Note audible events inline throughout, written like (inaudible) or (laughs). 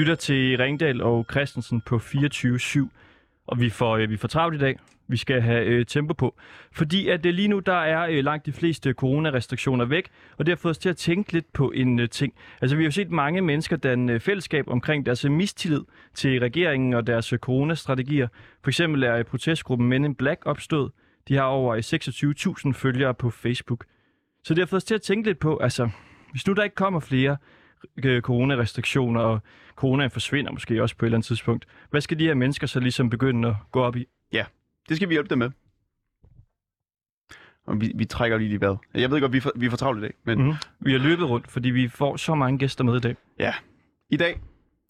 Lytter til Ringdal og Christensen på 24-7, og vi får, øh, vi får travlt i dag. Vi skal have øh, tempo på. Fordi at øh, lige nu, der er øh, langt de fleste coronarestriktioner væk, og det har fået os til at tænke lidt på en øh, ting. Altså, vi har jo set mange mennesker danne øh, fællesskab omkring deres øh, mistillid til regeringen og deres øh, coronastrategier. For eksempel er øh, protestgruppen Men in Black opstået. De har over øh, 26.000 følgere på Facebook. Så det har fået os til at tænke lidt på, altså, hvis nu der ikke kommer flere coronarestriktioner, og coronaen forsvinder måske også på et eller andet tidspunkt, hvad skal de her mennesker så ligesom begynde at gå op i? Det skal vi hjælpe dem med. Og vi, vi trækker lige lige vejret. Jeg ved godt, vi for, vi for travlt i dag, men mm. Mm. Vi har løbet rundt, fordi vi får så mange gæster med i dag. ja. I dag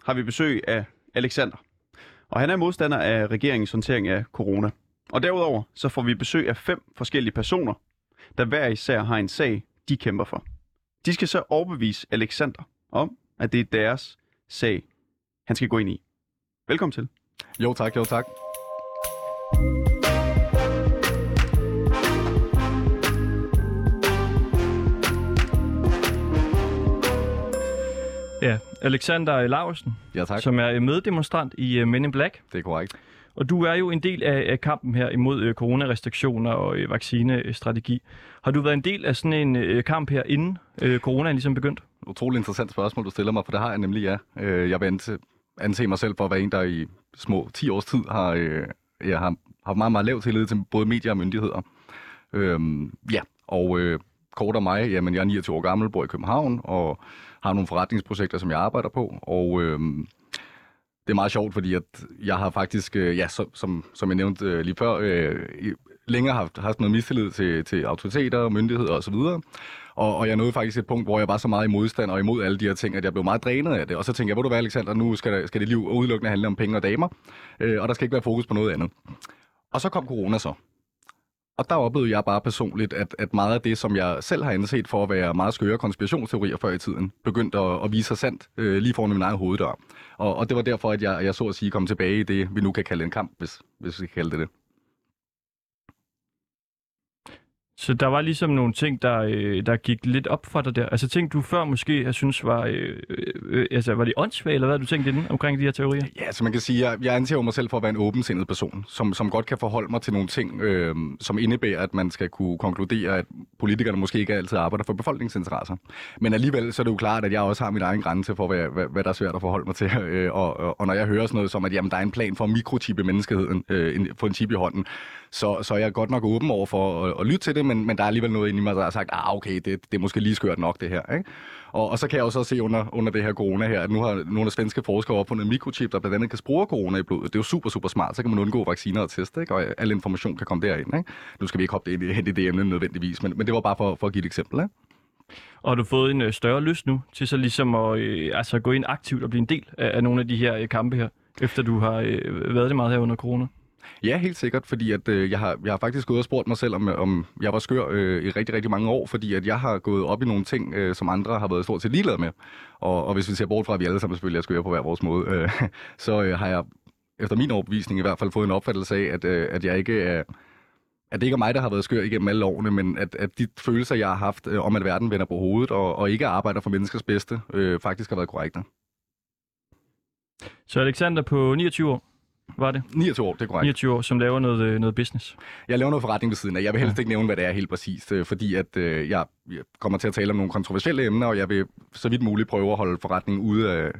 har vi besøg af Alexander. Og han er modstander af regeringens håndtering af corona. Og derudover så får vi besøg af fem forskellige personer, der hver især har en sag, de kæmper for. De skal så overbevise Alexander om, at det er deres sag, han skal gå ind i. Velkommen til. Jo tak, jo tak. Ja, Alexander Larsen, Ja tak, som er meddemonstrant i uh, Men in Black. det er korrekt. Og du er jo en del af, af kampen her imod øh, coronarestriktioner og øh, vaccinestrategi. Har du været en del af sådan en øh, kamp her, inden øh, coronaen ligesom begyndte? Utrolig interessant spørgsmål, du stiller mig, for det har jeg nemlig, ja. Øh, Jeg vil anse, anse mig selv for at være en, der i små 10 års tid har, øh, jeg har, har meget, meget lav tillid til både medier og myndigheder. Øhm, ja, og øh, kort om mig, jamen jeg er 29 år gammel, bor i København, og har nogle forretningsprojekter, som jeg arbejder på, og øhm, det er meget sjovt, fordi at jeg har faktisk, øh, ja, som, som, som jeg nævnte øh, lige før, øh, længere haft, haft noget mistillid til, til autoriteter, myndigheder osv., og, og jeg nåede faktisk et punkt, hvor jeg var så meget i modstand og imod alle de her ting, at jeg blev meget drænet af det. Og så tænkte jeg, hvor du være, Alexander, nu skal, der, skal det liv udelukkende handle om penge og damer, øh, og der skal ikke være fokus på noget andet. Og så kom corona så. Og der oplevede jeg bare personligt, at, at meget af det, som jeg selv har anset for at være meget skøre konspirationsteorier før i tiden, begyndte at, at vise sig sandt øh, lige foran min egen hoveddør. Og, og det var derfor, at jeg, jeg så at sige kom tilbage i det, vi nu kan kalde en kamp, hvis, hvis vi kan kalde det det. Så der var ligesom nogle ting, der, øh, der gik lidt op for dig der. Altså ting, du før måske jeg synes var, øh, øh, øh altså var det åndssvagt, eller hvad du tænkte inden omkring de her teorier? Ja, så man kan sige, at jeg, jeg anser mig selv for at være en åbensindet person, som, som godt kan forholde mig til nogle ting, øh, som indebærer, at man skal kunne konkludere, at politikerne måske ikke altid arbejder for befolkningsinteresser. Men alligevel så er det jo klart, at jeg også har min egen grænse for, hvad, hvad, hvad der er svært at forholde mig til. (laughs) Øh, og, og, og når jeg hører sådan noget som, at jamen, der er en plan for at mikrochippe menneskeheden, øh, en, få en chip i hånden, så, så jeg er godt nok åben over for at, at lytte til det, men, men der er alligevel noget inde i mig, der har sagt, ah okay, det, det er måske lige skørt nok det her. Ikke? Og, og så kan jeg også se under, under det her corona her, at nu har nogle af svenske forskere opfundet en mikrochip, der blandt andet kan spore corona i blodet. Det er jo super, super smart. Så kan man undgå vacciner og test, ikke? og al information kan komme derind. Ikke? Nu skal vi ikke hoppe ind i, hen i det emne nødvendigvis, men, men det var bare for, for at give et eksempel. Ikke? Og har du fået en øh, større lyst nu til så ligesom at øh, altså gå ind aktivt og blive en del af, af nogle af de her øh, kampe her, efter du har øh, været det meget her under corona? Ja, helt sikkert, fordi at, øh, jeg, har, jeg har faktisk gået og spurgt mig selv, om, om jeg var skør øh, i rigtig, rigtig mange år, fordi at jeg har gået op i nogle ting, øh, som andre har været stort set ligeglade med. Og, og hvis vi ser bort fra, at vi alle sammen selvfølgelig er skøre på hver vores måde, øh, (laughs) så øh, har jeg efter min overbevisning i hvert fald fået en opfattelse af, at, øh, at jeg ikke er... At det ikke er mig, der har været skør igennem alle årene, men at, at de følelser, jeg har haft øh, om, at verden vender på hovedet og, og ikke arbejder for menneskers bedste, øh, faktisk har været korrekte. Så Alexander på 29 år, var det? 29 år, det er korrekt. 29 år, som laver noget, øh, noget business. Jeg laver noget forretning ved siden af. Jeg vil helst ikke nævne, hvad det er helt præcist, øh, fordi at øh, jeg, jeg kommer til at tale om nogle kontroversielle emner, og jeg vil så vidt muligt prøve at holde forretningen ude af,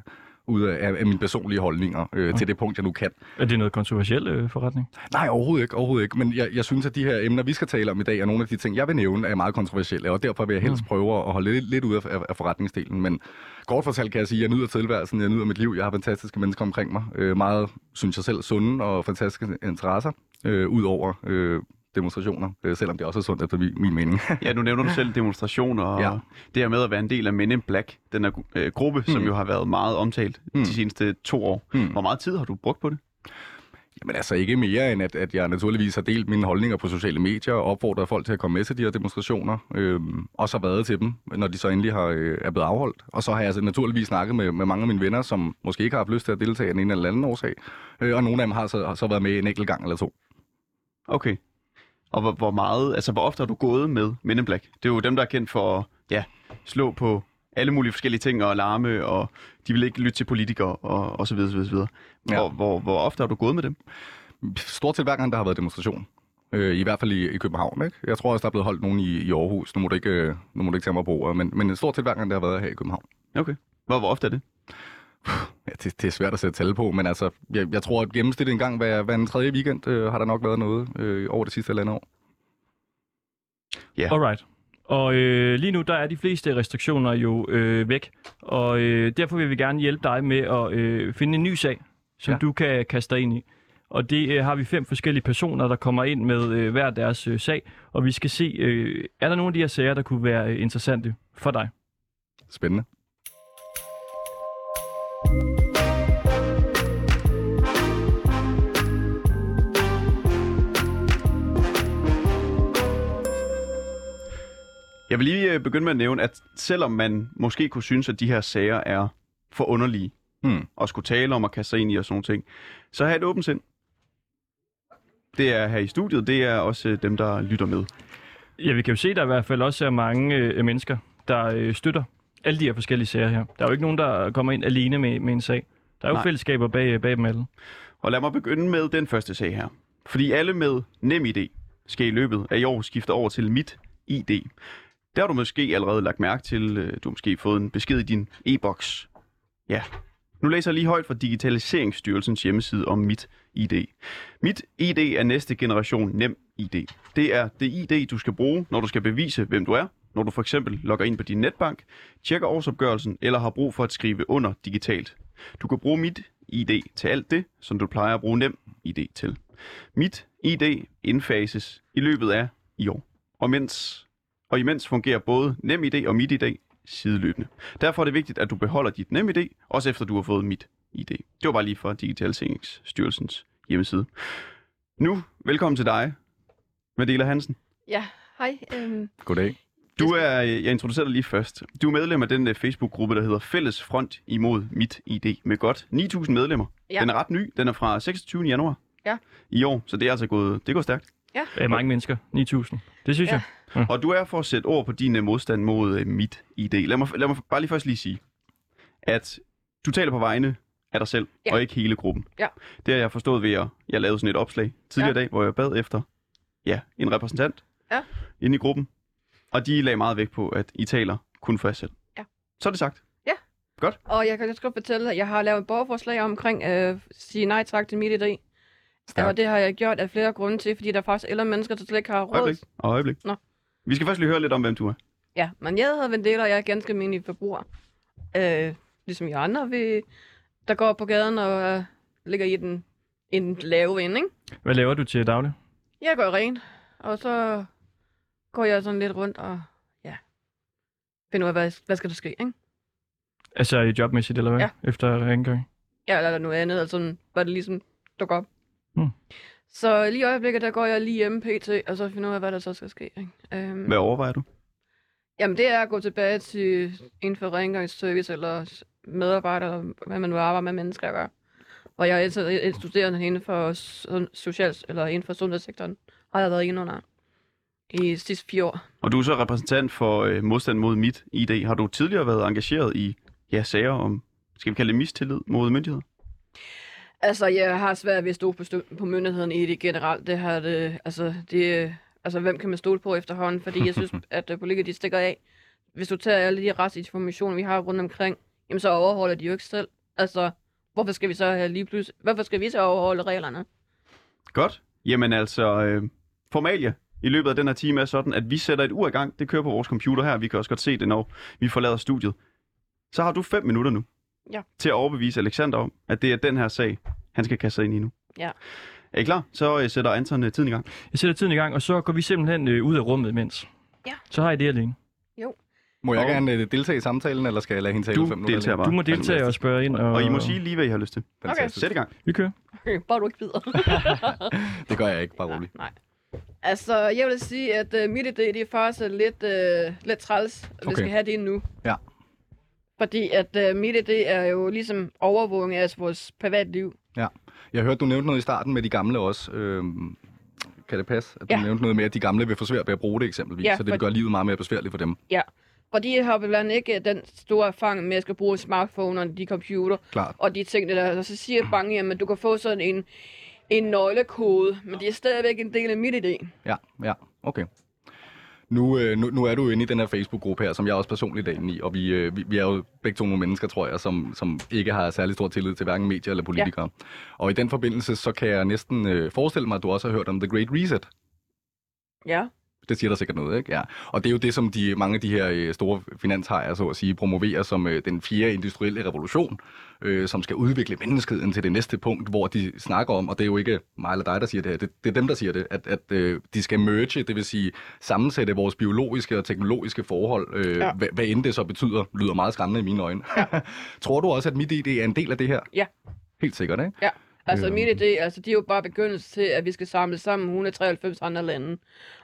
ude af, af mine personlige holdninger øh, til det punkt, jeg nu kan. Er det noget kontroversiel øh, forretning? Nej, overhovedet ikke. Overhovedet ikke. Men jeg, jeg synes, at de her emner, vi skal tale om i dag, er nogle af de ting, jeg vil nævne, er meget kontroversielle, og derfor vil jeg helst prøve at holde lidt, lidt ude af, af forretningsdelen. Men kort fortalt kan jeg sige, at jeg nyder tilværelsen, jeg nyder mit liv, jeg har fantastiske mennesker omkring mig. Øh, meget, synes jeg selv, sunde og fantastiske interesser, øh, ud over øh, demonstrationer, øh, selvom det også er sundt efter min, mening. (laughs) Ja, nu nævner du selv demonstrationer, og Ja. det her med at være en del af Men in Black, den her øh, gruppe, mm. som jo har været meget omtalt mm. de seneste to år. Mm. Hvor meget tid har du brugt på det? Jamen altså ikke mere end, at, at jeg naturligvis har delt mine holdninger på sociale medier og opfordret folk til at komme med til de her demonstrationer. Øhm, og så været til dem, når de så endelig har, øh, er blevet afholdt. Og så har jeg altså naturligvis snakket med, med mange af mine venner, som måske ikke har haft lyst til at deltage af ene eller anden årsag. Øh, og nogle af dem har så, har så været med en enkelt gang eller to. Okay. Og hvor, hvor meget, altså hvor ofte har du gået med Men in Black? Det er jo dem, der er kendt for at ja, slå på alle mulige forskellige ting og larme, og de vil ikke lytte til politikere og, og så videre, så videre, så videre. Hvor, Ja. hvor, hvor ofte har du gået med dem? Stort set hver gang, der har været demonstration. Øh, I hvert fald i, i København. Ikke? Jeg tror også, der er blevet holdt nogen i, i Aarhus. Nu må du ikke, øh, nu må du ikke tage mig på men, men stort set hver gang, der har været her i København. Okay. Hvor, hvor ofte er det? Ja, det, det er svært at sætte tal på, men altså, jeg, jeg tror, at gennemsnittet en gang hver, hver en tredje weekend øh, har der nok været noget øh, over det sidste halvandet år. Ja. Alright. Og øh, lige nu, der er de fleste restriktioner jo øh, væk, og øh, derfor vil vi gerne hjælpe dig med at øh, finde en ny sag, som. Ja. du kan kaste dig ind i. Og det øh, har vi fem forskellige personer, der kommer ind med øh, hver deres øh, sag, og vi skal se, øh, er der nogle af de her sager, der kunne være øh, interessante for dig? Spændende. Jeg vil lige øh, begynde med at nævne, at selvom man måske kunne synes, at de her sager er for underlige, Hmm. og skulle tale om og kaste sig ind i og sådan nogle ting, så have et åbent sind. Det er her i studiet, det er også øh, dem, der lytter med. Ja, vi kan jo se, at der i hvert fald også er mange øh, mennesker, der øh, støtter alle de her forskellige sager her. Der er jo ikke nogen, der kommer ind alene med, med en sag. Der er jo Nej. fællesskaber bag, bag dem alle. Og lad mig begynde med den første sag her. Fordi alle med NemID skal i løbet af i år skifte over til Mit ID. Der har du måske allerede lagt mærke til, øh, du har måske fået en besked i din e-boks. Ja. Nu læser jeg lige højt fra Digitaliseringsstyrelsens hjemmeside om Mit ID. Mit ID er næste generation Nem ID. Det er det ID, du skal bruge, når du skal bevise, hvem du er, når du for eksempel logger ind på din netbank, tjekker årsopgørelsen eller har brug for at skrive under digitalt. Du kan bruge Mit ID til alt det, som du plejer at bruge Nem ID til. Mit ID indfases i løbet af i år. Og, mens, og imens fungerer både NemID og MitID sideløbende. Derfor er det vigtigt, at du beholder dit NemID, også efter du har fået mit ID. Det var bare lige fra Digitaliseringsstyrelsens hjemmeside. Nu, velkommen til dig, Madela Hansen. Ja, hej. Øhm, Goddag. Du er, jeg introducerer dig lige først. Du er medlem af den øh, Facebook-gruppe, der hedder Fælles Front imod mit ID, med godt 9.000 medlemmer. Ja. Den er ret ny. Den er fra 26. januar Ja. i år, så det er altså gået, det går stærkt. Det er mange mennesker. 9.000. Det synes Ja. jeg. Og du er for at sætte ord på din øh, modstand mod øh, mit ID. Lad mig, lad mig bare lige først lige sige, at du taler på vegne af dig selv, Ja. og ikke hele gruppen. Ja. Det har jeg forstået ved, at jeg lavede sådan et opslag tidligere Ja. dag, hvor jeg bad efter ja, en repræsentant Ja. inde i gruppen. Og de lagde meget vægt på, at I taler kun for jer selv. Ja. Så er det sagt. og jeg kan også godt fortælle, at jeg har lavet et borgerforslag omkring øh, sige nej tak til mit idé. Stærkt. Og det har jeg gjort af flere grunde til, fordi der er faktisk ældre mennesker, der slet ikke har råd. Øjeblik. Og øjeblik. Nå. Vi skal først lige høre lidt om, hvem du er. Ja, men jeg hedder Vendela, og jeg er ganske almindelig forbruger. Øh, ligesom I andre, vi, der går på gaden og øh, ligger i den, i den lave ende, ikke? Hvad laver du til daglig? Jeg går rent, og så går jeg sådan lidt rundt og ja, finder ud af, hvad, hvad skal der ske, ikke? Altså i jobmæssigt, eller hvad? Ja. Efter rengøring? Ja, eller noget andet, altså sådan, var det ligesom dukker op. Hmm. Så lige i øjeblikket, der går jeg lige hjemme pt, og så finder ud af, hvad der så skal ske. Ikke? Øhm, Hvad overvejer du? jamen, det er at gå tilbage til inden for rengøringsservice, eller medarbejder, hvad man nu arbejder med mennesker at gøre. Og jeg er altså en studerende inden for social, eller inden for sundhedssektoren, har jeg været inde under i de sidste fire år. Og du er så repræsentant for øh, modstand mod mit ID. Har du tidligere været engageret i ja, sager om, skal vi kalde det mistillid mod myndigheder? Altså, jeg har svært ved at stole på, stø- på myndigheden i det generelt. Det har det, altså, det, altså, hvem kan man stole på efterhånden? Fordi jeg synes, (laughs) at uh, politikere, de stikker af. Hvis du tager alle de retsinformationer, vi har rundt omkring, jamen, så overholder de jo ikke selv. Altså, hvorfor skal vi så have lige pludselig, hvorfor skal vi så overholde reglerne? Godt. Jamen altså, øh, formalia i løbet af den her time er sådan, at vi sætter et ur i gang. Det kører på vores computer her. Vi kan også godt se det, når vi forlader studiet. Så har du fem minutter nu Ja. til at overbevise Alexander om, at det er den her sag, han skal kaste sig ind i nu. Ja. Er I klar? Så øh, sætter Anton øh, tiden i gang. Jeg sætter tiden i gang, og så går vi simpelthen øh, ud af rummet imens. Ja. Så har I det alene. Må jeg Og- gerne øh, deltage i samtalen, eller skal jeg lade hende tale Du fem minutter? deltager bare. Du må deltage og spørge ind. Og, Og I må sige lige, hvad I har lyst til. Fantastisk. Sæt i gang. Vi kører. Okay, bare du ikke bider. (laughs) Det gør jeg ikke, bare roligt. nej. Altså, jeg vil sige, at uh, mit idé, det er faktisk lidt, uh, lidt træls, at vi Okay. skal have det nu. Ja. Fordi at uh, mit idé er jo ligesom overvågning af vores privatliv. Jeg hørte, du nævnte noget i starten med de gamle også. Øhm, kan det passe, at du Ja. nævnte noget med, at de gamle vil få svært ved at bruge det eksempelvis, Ja, så det for- gøre livet meget mere besværligt for dem? Og de har blandt andet ikke den store erfaring med at skal bruge smartphone og de computer Klart. og de ting der. Og så siger banken, jamen du kan få sådan en, en nøglekode, men det er stadigvæk en del af mit idé. Ja, ja, okay. Nu, øh, nu, nu er du inde i den her Facebook-gruppe her, som jeg også personligt er inde i, og vi, øh, vi, vi er jo begge to nogle mennesker, tror jeg, som, som ikke har særlig stor tillid til hverken medier eller politikere. Ja. Og i den forbindelse, så kan jeg næsten øh, forestille mig, at du også har hørt om The Great Reset. Ja. Det siger der sikkert noget, ikke? Ja. Og det er jo det, som de, mange af de her øh, store finanshajer, så at sige, promoverer som øh, den fjerde industrielle revolution, øh, som skal udvikle menneskeheden til det næste punkt, hvor de snakker om, og det er jo ikke mig eller dig, der siger det her, det, det er dem, der siger det, at, at øh, de skal merge, det vil sige sammensætte vores biologiske og teknologiske forhold, øh, Ja. ja. hvad, hvad end det så betyder, lyder meget skræmmende i mine øjne. Ja. (laughs) Tror du også, at mit idé er en del af det her? Ja. Helt sikkert, ikke? Ja. Altså Øhm. mit idé, altså det er jo bare begyndelse til, at vi skal samle sammen 193 andre lande.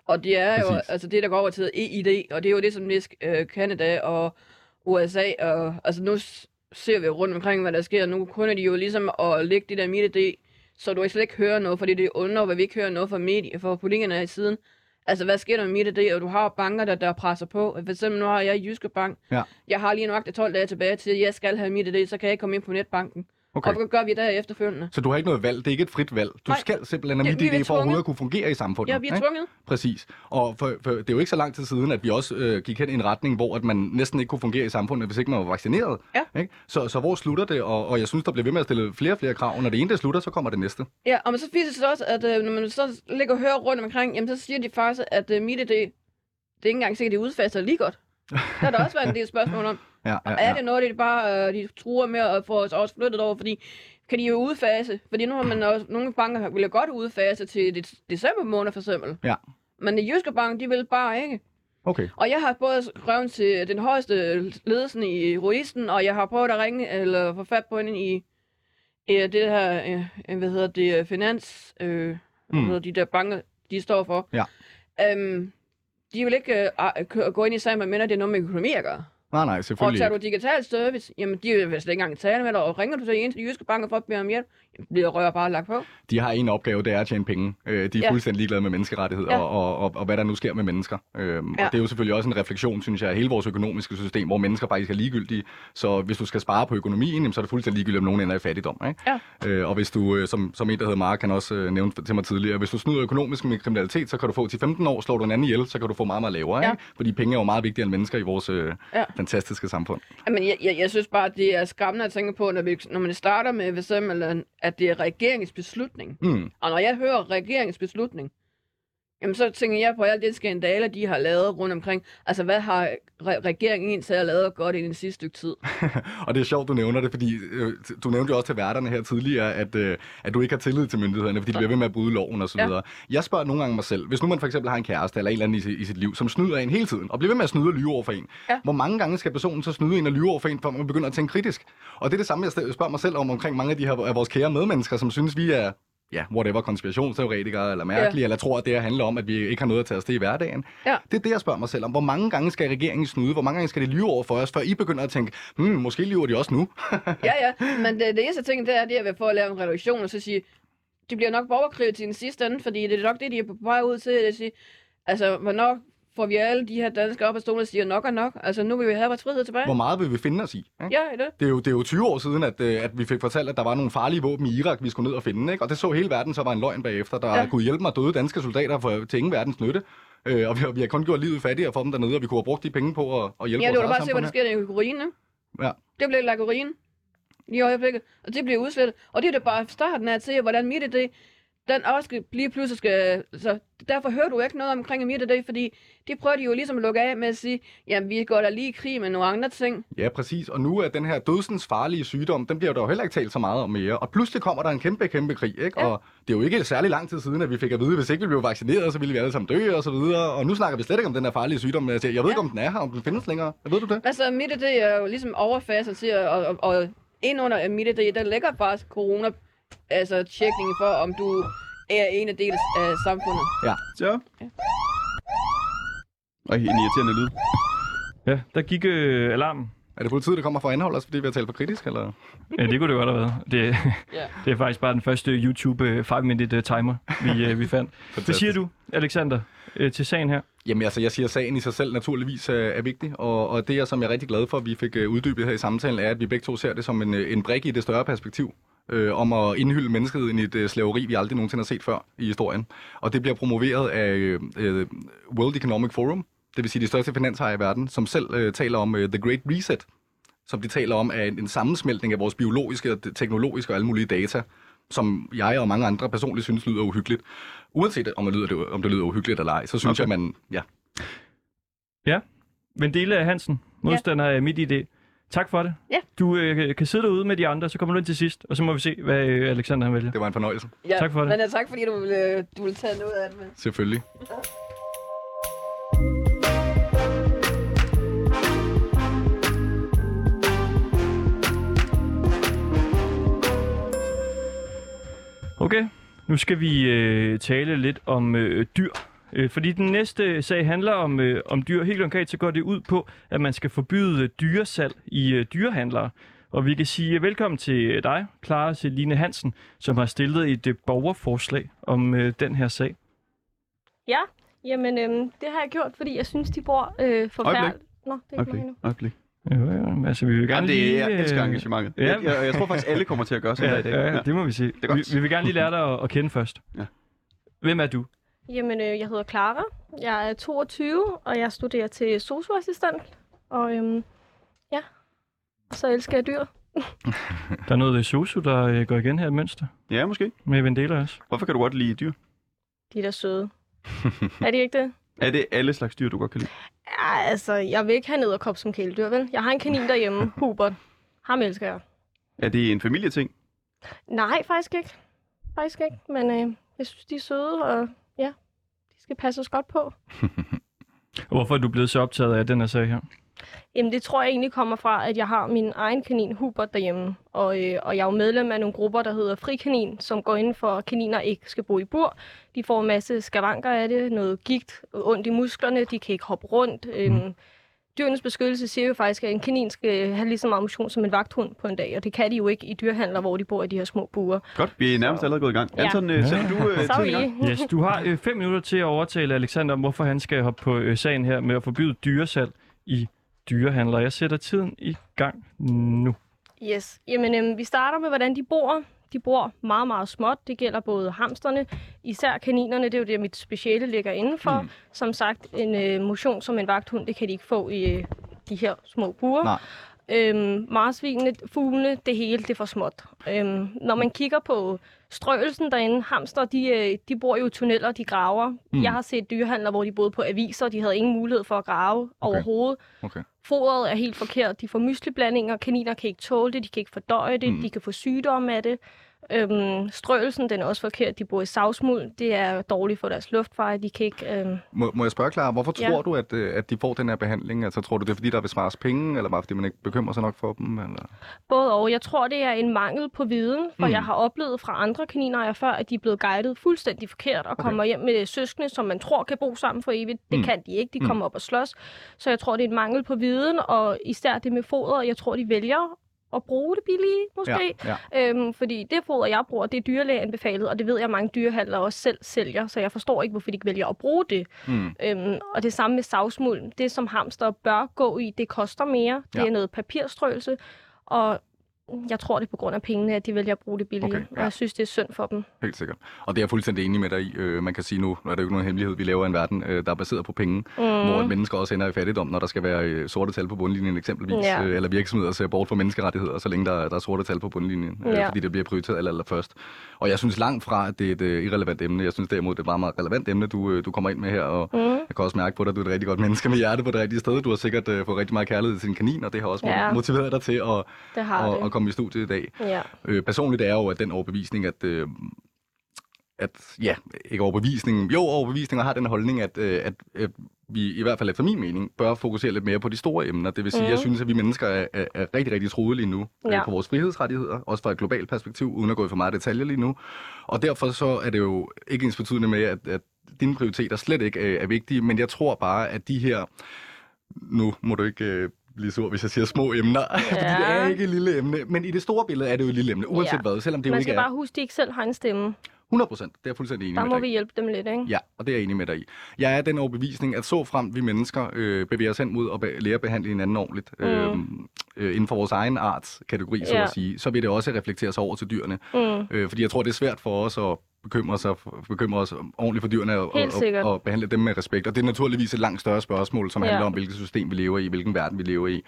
Og det er jo Præcis. altså det, der går over til EID, og det er jo det, som næst øh, Canada og USA, og altså nu ser vi jo rundt omkring, hvad der sker. Nu kunne de jo ligesom at lægge det der mit idé, så du slet ikke hører noget, fordi det er under, hvad vi ikke hører noget fra medier, for politikerne i siden. Altså, hvad sker der med mit idé? Og du har banker, der, der presser på. For eksempel, nu har jeg Jyske Bank. Ja. Jeg har lige nok det 12 dage tilbage til, at jeg skal have mit idé, så kan jeg ikke komme ind på netbanken. Okay. Og hvad gør vi der efterfølgende? Så du har ikke noget valg, det er ikke et frit valg. Du Nej. skal simpelthen have mit idé for overhovedet at kunne fungere i samfundet. Ja, vi er ikke? tvunget. Præcis. Og for, for, det er jo ikke så lang tid siden, at vi også øh, gik hen i en retning, hvor at man næsten ikke kunne fungere i samfundet, hvis ikke man var vaccineret. Ja. Ikke? Så, så hvor slutter det? Og, og jeg synes, der bliver ved med at stille flere og flere krav. Og når det ene det slutter, så kommer det næste. Ja, og men så viser det også, at øh, når man så ligger og hører rundt omkring, jamen så siger de faktisk, at øh, mit idé, det er ikke engang sikkert, at de udfaser lige godt. (laughs) Der har der også været en del spørgsmål om, Ja, ja, er det noget, de bare øh, de truer med at få os også flyttet over, fordi kan de jo udfase, fordi nu har man også, nogle banker vil jo godt udfase til de, december måned for eksempel. Ja. Men de jyske bank, de vil bare ikke. Okay. Og jeg har både skrevet til den højeste ledelsen i Ruisten, og jeg har prøvet at ringe eller få fat på hende i, i det her, øh, hvad hedder det, finans, øh, hvad Mm. hedder de der banker, de står for. Ja. Øhm, de vil ikke øh, gå ind i sagen, medmindre det er noget med økonomi at gøre. Nej, nej, Og selvfølgelig tager ikke. du digital service, jamen de vil slet ikke engang tale med dig, og ringer du til en til jyske banker for at bede om hjælp, bliver rører bare lagt på. De har en opgave, det er at tjene penge. Øh, de er Ja. fuldstændig ligeglade med menneskerettigheder Ja. og, og, og, hvad der nu sker med mennesker. Øhm, Ja. Og det er jo selvfølgelig også en refleksion, synes jeg, af hele vores økonomiske system, hvor mennesker faktisk er ligegyldige. Så hvis du skal spare på økonomien, jamen, så er det fuldstændig ligegyldigt, om nogen ender i fattigdom. Ikke? Ja. Øh, og hvis du, øh, som, som en, der hedder Mark, kan også øh, nævne til mig tidligere, hvis du snyder økonomisk med kriminalitet, så kan du få til 15 år, slår du en anden ihjel, så kan du få meget, meget lavere. Ja. Ikke? Fordi penge er jo meget vigtigere end mennesker i vores øh, Ja. fantastiske samfund. Jamen, jeg, jeg, jeg synes bare, det er skræmmende at tænke på, når, vi, når man starter med, for eksempel, at det er regeringens beslutning. Mm. Og når jeg hører regeringens beslutning, jamen så tænker jeg på alle de skandaler, de har lavet rundt omkring. Altså, hvad har re- regeringen egentlig lavet godt i den sidste stykke tid? (laughs) Og det er sjovt, du nævner det, fordi øh, du nævnte jo også til værterne her tidligere, at, øh, at du ikke har tillid til myndighederne, fordi de bliver ved med at bryde loven og så Ja. videre. Jeg spørger nogle gange mig selv, hvis nu man for eksempel har en kæreste eller en eller anden i, sit- i sit liv, som snyder en hele tiden, og bliver ved med at snyde og lyve over for en, Ja. hvor mange gange skal personen så snyde en og lyve over for en, før man begynder at tænke kritisk? Og det er det samme, jeg spørger mig selv om omkring mange af de her af vores kære medmennesker, som synes, vi er ja, whatever, konspirationsteoretikere eller mærkelige, ja. eller tror, at det her handler om, at vi ikke har noget at tage os til i hverdagen. Ja. Det er det, jeg spørger mig selv om. Hvor mange gange skal regeringen snyde? Hvor mange gange skal de lyve over for os, før I begynder at tænke, hmm, måske lyver de også nu? ja, ja, (laughs) men det, det eneste ting, det er, det er at få at lave en reduktion, og så sige, det bliver nok borgerkrig til den sidste ende, fordi det er nok det, de er på vej ud til, at sige, altså, hvornår får vi alle de her danskere op af stolen og siger nok og nok? Altså, nu vil vi have vores frihed tilbage. Hvor meget vil vi finde os i? Ikke? Ja, det. Det er, jo, det er jo 20 år siden, at, øh, at vi fik fortalt, at der var nogle farlige våben i Irak, vi skulle ned og finde. Ikke? Og det så hele verden, så var en løgn bagefter. Der Ja. ja. kunne hjælpe mig døde danske soldater for, til ingen verdens nytte. Øh, og vi, har- vi har kun gjort livet fattigere for dem dernede, og vi kunne have brugt de penge på at, at hjælpe Ja, du vores kan eget bare se, hvad der sker i Ukraine. Ja. Det blev lagt urin i øjeblikket, og det bliver udslettet. Og det er da bare starten af til, hvordan mit idé, den også skal blive pludselig skal... Så derfor hører du ikke noget omkring mit idé, fordi de prøver de jo ligesom at lukke af med at sige, jamen vi går da lige i krig med nogle andre ting. Ja, præcis. Og nu er den her dødsens farlige sygdom, den bliver der jo heller ikke talt så meget om mere. Og pludselig kommer der en kæmpe, kæmpe krig, ikke? Ja. Og det er jo ikke særlig lang tid siden, at vi fik at vide, at hvis ikke vi blev vaccineret, så ville vi alle sammen dø og så videre. Og nu snakker vi slet ikke om den her farlige sygdom. Jeg, siger, jeg ved Ja. ikke, om den er her, om den findes længere. Ved du det? Altså mit idé er jo ligesom overfaset til, at- og, og, og ind under mit idé, der ligger faktisk corona, altså tjekning for, om du er en af del af samfundet. Så. Og en irriterende lyd. Ja, der gik øh, alarmen. Er det politiet, der kommer for at anholde os, fordi vi har talt for kritisk, eller? Ja, det kunne det godt have været. Det, Ja. (laughs) det er faktisk bare den første YouTube 5-minute timer, vi, øh, vi fandt. (laughs) Hvad siger du, Alexander, øh, til sagen her? Jamen altså, jeg siger, at sagen i sig selv naturligvis er, er vigtig, og, og det, jeg, som jeg er rigtig glad for, at vi fik øh, uddybet her i samtalen, er, at vi begge to ser det som en, øh, en brik i det større perspektiv øh, om at indhylde mennesket i et øh, slaveri, vi aldrig nogensinde har set før i historien. Og det bliver promoveret af øh, øh, World Economic Forum, det vil sige de største finanshajer i verden, som selv øh, taler om øh, The Great Reset, som de taler om er en, en sammensmeltning af vores biologiske, og teknologiske og alle mulige data, som jeg og mange andre personligt synes lyder uhyggeligt. Uanset om det lyder, om det lyder uhyggeligt eller ej, så synes Okay. jeg, man... Ja, Vendela Hansen, modstander af mit idé. Tak for det. Ja. Du øh, kan sidde derude med de andre, så kommer du ind til sidst, og så må vi se, hvad øh, Alexander han vælger. det var en fornøjelse. Ja, Tak for det. Men ja, tak fordi du vil, øh, du vil tage noget af det med. Selvfølgelig. Okay, nu skal vi øh, tale lidt om øh, dyr. Øh, fordi den næste sag handler om, øh, om dyr. Helt konkret så går det ud på, at man skal forbyde øh, dyresalg i øh, dyrehandlere. Og vi kan sige velkommen til øh, dig, Clara Celine Hansen, som har stillet et øh, borgerforslag om øh, den her sag. Ja, jamen øhm, det har jeg gjort, fordi jeg synes, de bor øh, forfærdeligt. Nå, det er ikke Øjeblik, mig nu. øjeblik. Jo, jo, altså vi vil gerne Jamen, det lige... er, jeg elsker øh, engagementet. ja. Jeg, jeg, jeg tror faktisk, alle kommer til at gøre sådan Ja, der i dag. ja, det må vi se. er godt. Vi, vi vil gerne lige lære dig at, at kende først. Ja. Hvem er du? Jamen, øh, jeg hedder Clara. Jeg er 22, og jeg studerer til socioassistent. Og øhm, ja, så elsker jeg dyr. (laughs) Der er noget øh, sosu, der øh, går igen her, et mønster. ja, måske. Med Vendela også. Hvorfor kan du godt lide dyr? De er da søde. (laughs) er de ikke det? Er det alle slags dyr, du godt kan lide? Ja, altså, jeg vil ikke have nederkop som kæledyr, vel? Jeg har en kanin derhjemme, (laughs) Hubert. Ham elsker jeg. Er det en familieting? Nej, faktisk ikke. Faktisk ikke, men øh, jeg synes, de er søde, og skal passes godt på. (laughs) Hvorfor er du blevet så optaget af den her sag her? Jamen, det tror jeg egentlig kommer fra, at jeg har min egen kanin, Hubert, derhjemme. Og, øh, og jeg er jo medlem af nogle grupper, der hedder Frikanin, som går ind for, at kaniner ikke skal bo i bur. De får en masse skavanker af det, noget gigt, ondt i musklerne, de kan ikke hoppe rundt. Øhm, dyrenes beskyttelse siger jo faktisk, at en kanin skal have lige så meget motion som en vagthund på en dag, og det kan de jo ikke i dyrehandler, hvor de bor i de her små buer. Godt, vi er nærmest Så- allerede gået i gang. Ja. Anton, øh, sætter du øh, tiden (laughs) i Sorry. Yes, du har øh, fem minutter til at overtale Alexander om, hvorfor han skal hoppe på øh, sagen her med at forbyde dyresalg i dyrehandler. Jeg sætter tiden i gang nu. Yes. Jamen, øhm, vi starter med, hvordan de bor. De bor meget, meget småt. Det gælder både hamsterne, især kaninerne. Det er jo det, mit speciale ligger indenfor. Mm. Som sagt, en øh, motion som en vagthund, det kan de ikke få i øh, de her små buer. Nej. Øhm, marsvinene, fuglene, det hele, det er for småt. Øhm, når man kigger på strøgelsen derinde, hamster, de, øh, de bor jo i tunneller, de graver. Mm. Jeg har set dyrehandler, hvor de boede på aviser, de havde ingen mulighed for at grave okay. overhovedet. Okay. Fodret er helt forkert. De får mysliblandinger. Kaniner kan ikke tåle det. De kan ikke fordøje det. Mm. De kan få sygdomme af det. Øhm, strøelsen, den er også forkert. De bor i savsmuld. Det er dårligt for deres luftveje. De kan ikke... Øhm... Må, må jeg spørge, Clara, hvorfor Ja. tror du, at, øh, at de får den her behandling? Altså, tror du, det er, fordi der vil spares penge, eller bare fordi man ikke bekymrer sig nok for dem? Eller? Både og. Jeg tror, det er en mangel på viden, for Mm. mm. jeg har oplevet fra andre kaninejere før, at de er blevet guidet fuldstændig forkert og Okay. kommer hjem med søskende, som man tror kan bo sammen for evigt. Det Mm. mm. kan de ikke. De Mm. kommer op og slås. Så jeg tror, det er en mangel på viden, og især det med foder. Jeg tror, de vælger at bruge det billige, måske. Ja, ja. Øhm, fordi det foder, jeg bruger, det er dyrlæge anbefalet, og det ved jeg, mange dyrehandlere også selv sælger, så jeg forstår ikke, hvorfor de ikke vælger at bruge det. Mm. Øhm, og det samme med savsmuld. Det, som hamster bør gå i, det koster mere. Det Ja. er noget papirstrøelse, og jeg tror, det er på grund af pengene, at de vælger at bruge det billige. Okay, ja. Og jeg synes, det er synd for dem. Helt sikkert. Og det er jeg fuldstændig enig med dig i. Øh, man kan sige nu, er det jo ikke nogen hemmelighed, vi lever i en verden, øh, der er baseret på penge, mm. hvor et mennesker også ender i fattigdom, når der skal være øh, sorte tal på bundlinjen eksempelvis, Ja. øh, eller virksomheder ser bort fra menneskerettigheder, så længe der, der er sorte tal på bundlinjen, øh, Ja. fordi det bliver prioriteret aller, aller først. Og jeg synes langt fra, at det er et øh, irrelevant emne. Jeg synes derimod, det er et meget, meget relevant emne, du, øh, du kommer ind med her, og Mm. jeg kan også mærke på dig, at du er et rigtig godt menneske med hjerte på det rigtige sted. Du har sikkert øh, fået rigtig meget kærlighed til din kanin, og det har også Ja. motiveret dig til at, Det har at, det. at komme i studiet i dag. Ja. Øh, personligt er jeg jo af den overbevisning, at, øh, at ja, ikke overbevisning, jo overbevisning, og har den holdning, at, øh, at øh, vi i hvert fald efter min mening bør fokusere lidt mere på de store emner. Det vil sige, mm. jeg Mhm. synes, at vi mennesker er, er, er rigtig, rigtig troede lige nu ja. Ja. øh, på vores frihedsrettigheder, også fra et globalt perspektiv, uden at gå i for meget detaljer lige nu. Og derfor så er det jo ikke ens betydende med, at, at dine prioriteter slet ikke øh, er vigtige, men jeg tror bare, at de her, nu må du ikke øh, blive sur, hvis jeg siger små emner, ja. (laughs) fordi det er ikke et lille emne. Men i det store billede er det jo et lille emne, uanset Ja. hvad, selvom det jo Man ikke skal er. bare huske, at de ikke selv har en stemme. 100 procent, det er jeg fuldstændig enig Der med må dig vi i. hjælpe dem lidt, ikke? Ja, og det er jeg enig med dig i. Jeg er den overbevisning, at så frem vi mennesker øh, bevæger os hen mod at be- lære at behandle hinanden ordentligt, mm. øh, øh, inden for vores egen artskategori, så Ja. at sige, så vil det også reflektere sig over til dyrene. Mm. Øh, fordi jeg tror, det er svært for os at bekymre, sig, bekymre os ordentligt for dyrene og, og, og, behandle dem med respekt. Og det er naturligvis et langt større spørgsmål, som Ja. handler om, hvilket system vi lever i, hvilken verden vi lever i,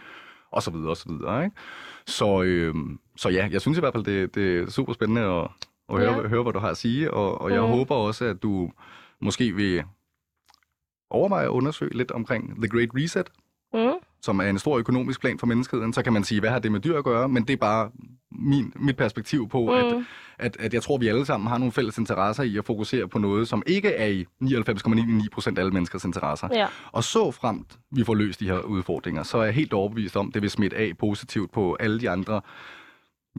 og så videre, og så videre. Ikke? Så, øh, så ja, jeg synes i hvert fald, det, det er super spændende at, at høre, Ja. høre, hvad du har at sige, og, og jeg Mhm. håber også, at du måske vil overveje at undersøge lidt omkring The Great Reset, Mm. Som er en stor økonomisk plan for menneskeheden, så kan man sige, hvad har det med dyr at gøre? Men det er bare min, mit perspektiv på, mm. at, at, at jeg tror, vi alle sammen har nogle fælles interesser i at fokusere på noget, som ikke er i 99,99 procent af alle menneskers interesser. Ja. Og så fremt vi får løst de her udfordringer, så er jeg helt overbevist om, det vil smitte af positivt på alle de andre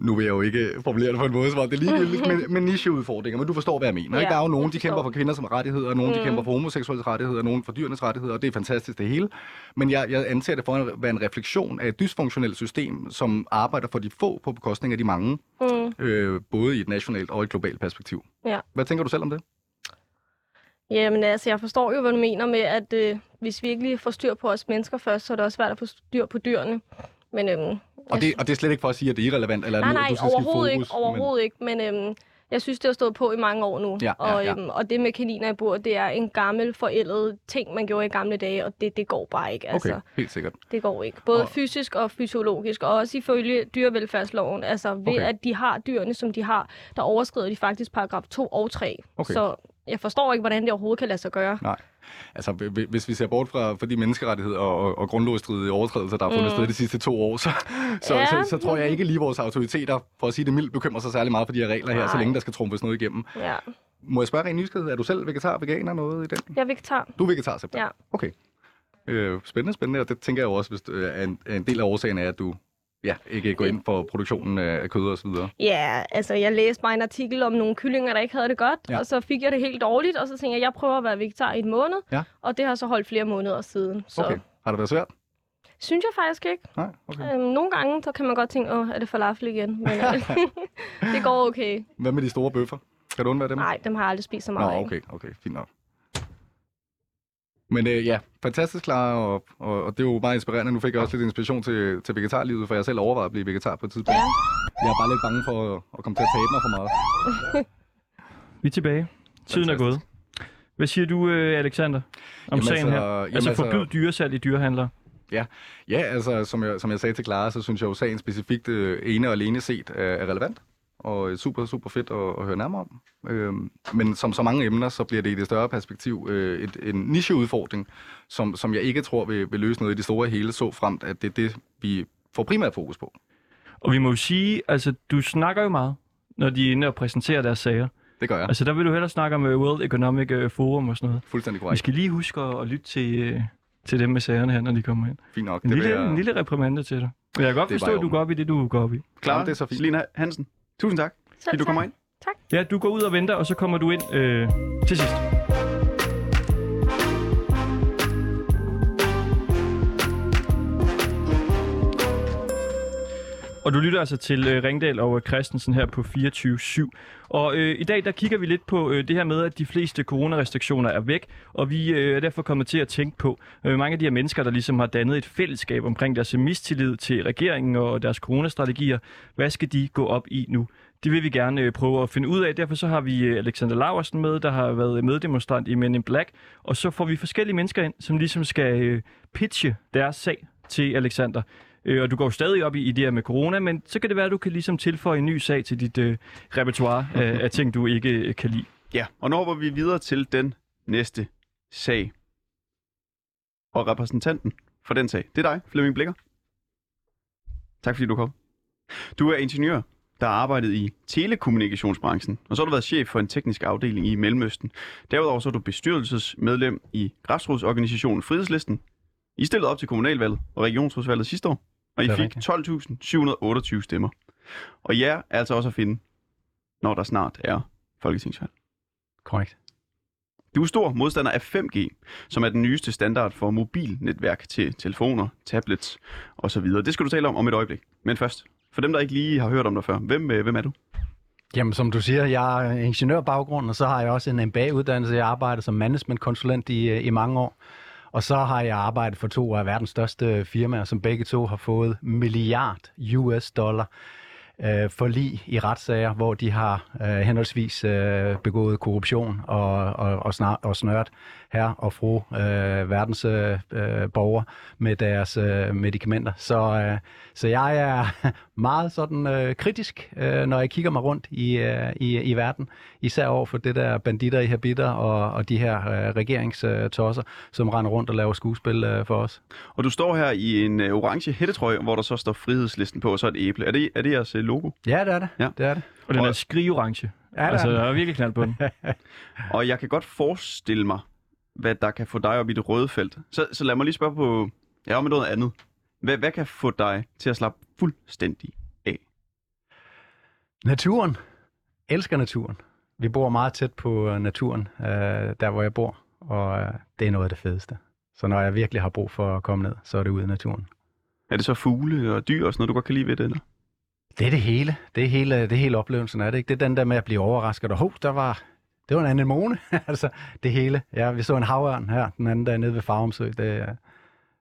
nu vil jeg jo ikke formulere det på en måde, som om det er ligegyldigt, men, men nicheudfordringer, men du forstår, hvad jeg mener. Ja, ikke? Der er jo nogen, de kæmper for kvinders rettigheder, nogen, de Mm. kæmper for homoseksuelles rettigheder, nogen for dyrenes rettigheder, og det er fantastisk det hele. Men jeg, jeg anser det for at være en refleksion af et dysfunktionelt system, som arbejder for de få på bekostning af de mange, Mm. øh, både i et nationalt og et globalt perspektiv. Ja. Hvad tænker du selv om det? Jamen altså, jeg forstår jo, hvad du mener med, at øh, hvis vi ikke lige får styr på os mennesker først, så er det også svært at få styr på dyrene. Men øhm, Og det, og det er slet ikke for at sige, at det er irrelevant, eller Nej, nej, skifte overhovedet fokus, ikke. Overhovedet ikke. Men øhm, jeg synes, det har stået på i mange år nu. Ja, ja, og, ja. øhm, og det med kaniner i bur, det er en gammel, forældet ting, man gjorde i gamle dage, og det, det går bare ikke. Men, Altså, okay, helt sikkert. Det går ikke. Både Og- fysisk og fysiologisk, og også ifølge dyrevelfærdsloven. Altså ved, okay. at de har dyrene, som de har, der overskrider de faktisk paragraf 2 og 3. Okay. Så jeg forstår ikke, hvordan det overhovedet kan lade sig gøre. Nej. Altså, hvi- hvi- hvis vi ser bort fra, fra de menneskerettigheder og, og, og grundlovsstridige overtrædelser, der har fundet Mm. sted de sidste to år, så, så, Ja. så, så tror jeg ikke lige vores autoriteter, for at sige det mildt, bekymrer sig særlig meget for de her regler her, så Nej. længe der skal trumfes noget igennem. Ja. Må jeg spørge ren nysgerrighed, er du selv vegetar, veganer, noget i den? Jeg er vegetar. Du er vegetar simpelthen? Ja. Okay. Øh, spændende, spændende, og det tænker jeg også, hvis du, er, en, er en del af årsagen af, at du ja, ikke går ind for produktionen af, kød og så videre. Ja, altså jeg læste bare en artikel om nogle kyllinger, der ikke havde det godt, Ja. og så fik jeg det helt dårligt, og så tænkte jeg, jeg prøver at være vegetar i en måned, Ja. og det har så holdt flere måneder siden. Så Okay. Har det været svært? synes jeg faktisk ikke. Nej, okay. Øhm, nogle gange, så kan man godt tænke, åh, er det falafel igen? Men (laughs) (laughs) det går okay. Hvad med de store bøffer? Kan du undvære dem? Nej, dem har jeg aldrig spist så Nå, meget af. okay, okay, fint nok. Men øh, ja, fantastisk klar, og, og, og det er jo meget inspirerende. Nu fik jeg også lidt inspiration til, til vegetarlivet, for jeg selv overvejede at blive vegetar på et tidspunkt. Ja. Jeg er bare lidt bange for at, at komme til at tabe mig for meget. (laughs) Vi er tilbage. Tiden er Fantastisk. gået. Hvad siger du, øh, Alexander, om Jamen sagen altså- her? jamen altså altså- forbyd dyresalg i dyrehandlere. Ja, altså som jeg, som jeg sagde til Clara, så synes jeg jo sagen specifikt øh, ene og alene set er, er relevant. Og super, super fedt at, at høre nærmere om. Øhm, men som så mange emner, så bliver det i det større perspektiv øh, et, en nicheudfordring, som, som jeg ikke tror vil, vil løse noget i det store hele, så fremt, at det er det, vi får primært fokus på. Og vi må jo sige, altså du snakker jo meget, når de er inde og præsenterer deres sager. Det gør jeg. Altså der vil du hellere snakke om øh, World Economic øh, Forum og sådan noget. Fuldstændig Vi korrekt. skal lige huske at, at lytte til, øh, til dem med sagerne her, når de kommer ind. Fint nok. En Det lille, jeg... en lille reprimande til dig. Men jeg kan godt Det forstå, at du går op i det, du går op i. Klar, det er så fint. Selina Hansen. Tusind tak, fordi du tak. kommer ind. Ja, du går ud og venter, og så kommer du ind øh, til sidst. Og du lytter altså til øh, Ringdal og øh, Christensen her på 24.7. Og øh, i dag der kigger vi lidt på øh, det her med, at de fleste coronarestriktioner er væk, og vi øh, er derfor kommet til at tænke på øh, mange af de her mennesker, der ligesom har dannet et fællesskab omkring deres mistillid til regeringen og deres coronastrategier. Hvad skal de gå op i nu? Det vil vi gerne øh, prøve at finde ud af. Derfor så har vi øh, Alexander Laversen med, der har været øh, meddemonstrant i Men in Black. Og så får vi forskellige mennesker ind, som ligesom skal øh, pitche deres sag til Alexander. Øh, og du går jo stadig op i, i det her med corona, men så kan det være, at du kan ligesom tilføje en ny sag til dit øh, repertoire af, (laughs) af ting, du ikke øh, kan lide. Ja, og nu hopper vi videre til den næste sag. Og repræsentanten for den sag, det er dig, Flemming Blikker. Tak fordi du kom. Du er ingeniør, der har arbejdet i telekommunikationsbranchen, og så har du været chef for en teknisk afdeling i Mellemøsten. Derudover så er du bestyrelsesmedlem i græsrodsorganisationen Frihedslisten. I stillede op til kommunalvalget og regionsrådsvalget sidste år, og I fik 12.728 stemmer. Og jer er altså også at finde, når der snart er folketingsvalg. Korrekt. Du er stor modstander af 5G, som er den nyeste standard for mobilnetværk til telefoner, tablets osv. Det skal du tale om om et øjeblik. Men først, for dem, der ikke lige har hørt om dig før, hvem, øh, hvem er du? Jamen, som du siger, jeg er ingeniørbaggrund, og så har jeg også en MBA-uddannelse. Jeg arbejder som managementkonsulent i, øh, i mange år. Og så har jeg arbejdet for to af verdens største øh, firmaer, som begge to har fået milliard US dollar øh, forlig i retssager, hvor de har øh, henholdsvis øh, begået korruption og, og, og, snar, og snørt her og fru øh, verdens øh, øh borgere med deres øh, medicamenter. Så, øh, så jeg er (laughs) meget sådan øh, kritisk, øh, når jeg kigger mig rundt i, øh, i, i verden, især over for det der banditter i habiter og, og de her øh, regeringstosser, som render rundt og laver skuespil øh, for os. Og du står her i en øh, orange hættetrøje, hvor der så står frihedslisten på, og så et æble. Er det, er det jeres øh, logo? Ja, det er det. Ja. det, er det. Og den er skrigeorange. Ja, det altså, er der er virkelig knald på den. (laughs) Og jeg kan godt forestille mig, hvad der kan få dig op i det røde felt. Så, så lad mig lige spørge på, ja, om noget andet. Hvad, hvad kan få dig til at slappe fuldstændig af? Naturen. Elsker naturen. Vi bor meget tæt på øh, naturen, øh, der hvor jeg bor, og øh, det er noget af det fedeste. Så når jeg virkelig har brug for at komme ned, så er det ude i naturen. Er det så fugle og dyr og sådan noget, du godt kan lide ved det? Eller? Det er det hele. Det er hele, det er hele oplevelsen af det. Ikke? Det er den der med at blive overrasket. Og hov, der var, det var en anemone. (laughs) altså, det hele. Ja, vi så en havørn her den anden dag nede ved Farumsø. Det er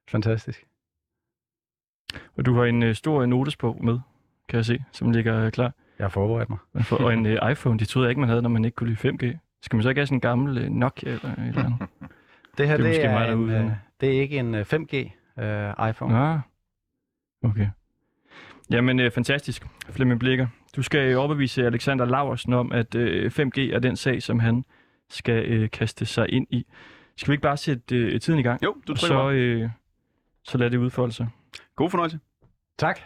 fantastisk. Og du har en øh, stor notesbog med, kan jeg se, som ligger øh, klar. Jeg har forberedt mig. Og en øh, iPhone, de troede jeg ikke, man havde, når man ikke kunne lide 5G. Skal man så ikke have sådan en gammel øh, Nokia eller et eller andet? Det her, Det er det, er, er en, øh, det er ikke en øh, 5G øh, iPhone. Ah, okay. Jamen, øh, fantastisk, Flemming Blikker. Du skal øh, overbevise Alexander Laversen om, at øh, 5G er den sag, som han skal øh, kaste sig ind i. Skal vi ikke bare sætte øh, tiden i gang? Jo, du trykker så, så... øh, så lad det udfolde sig. God fornøjelse. Tak.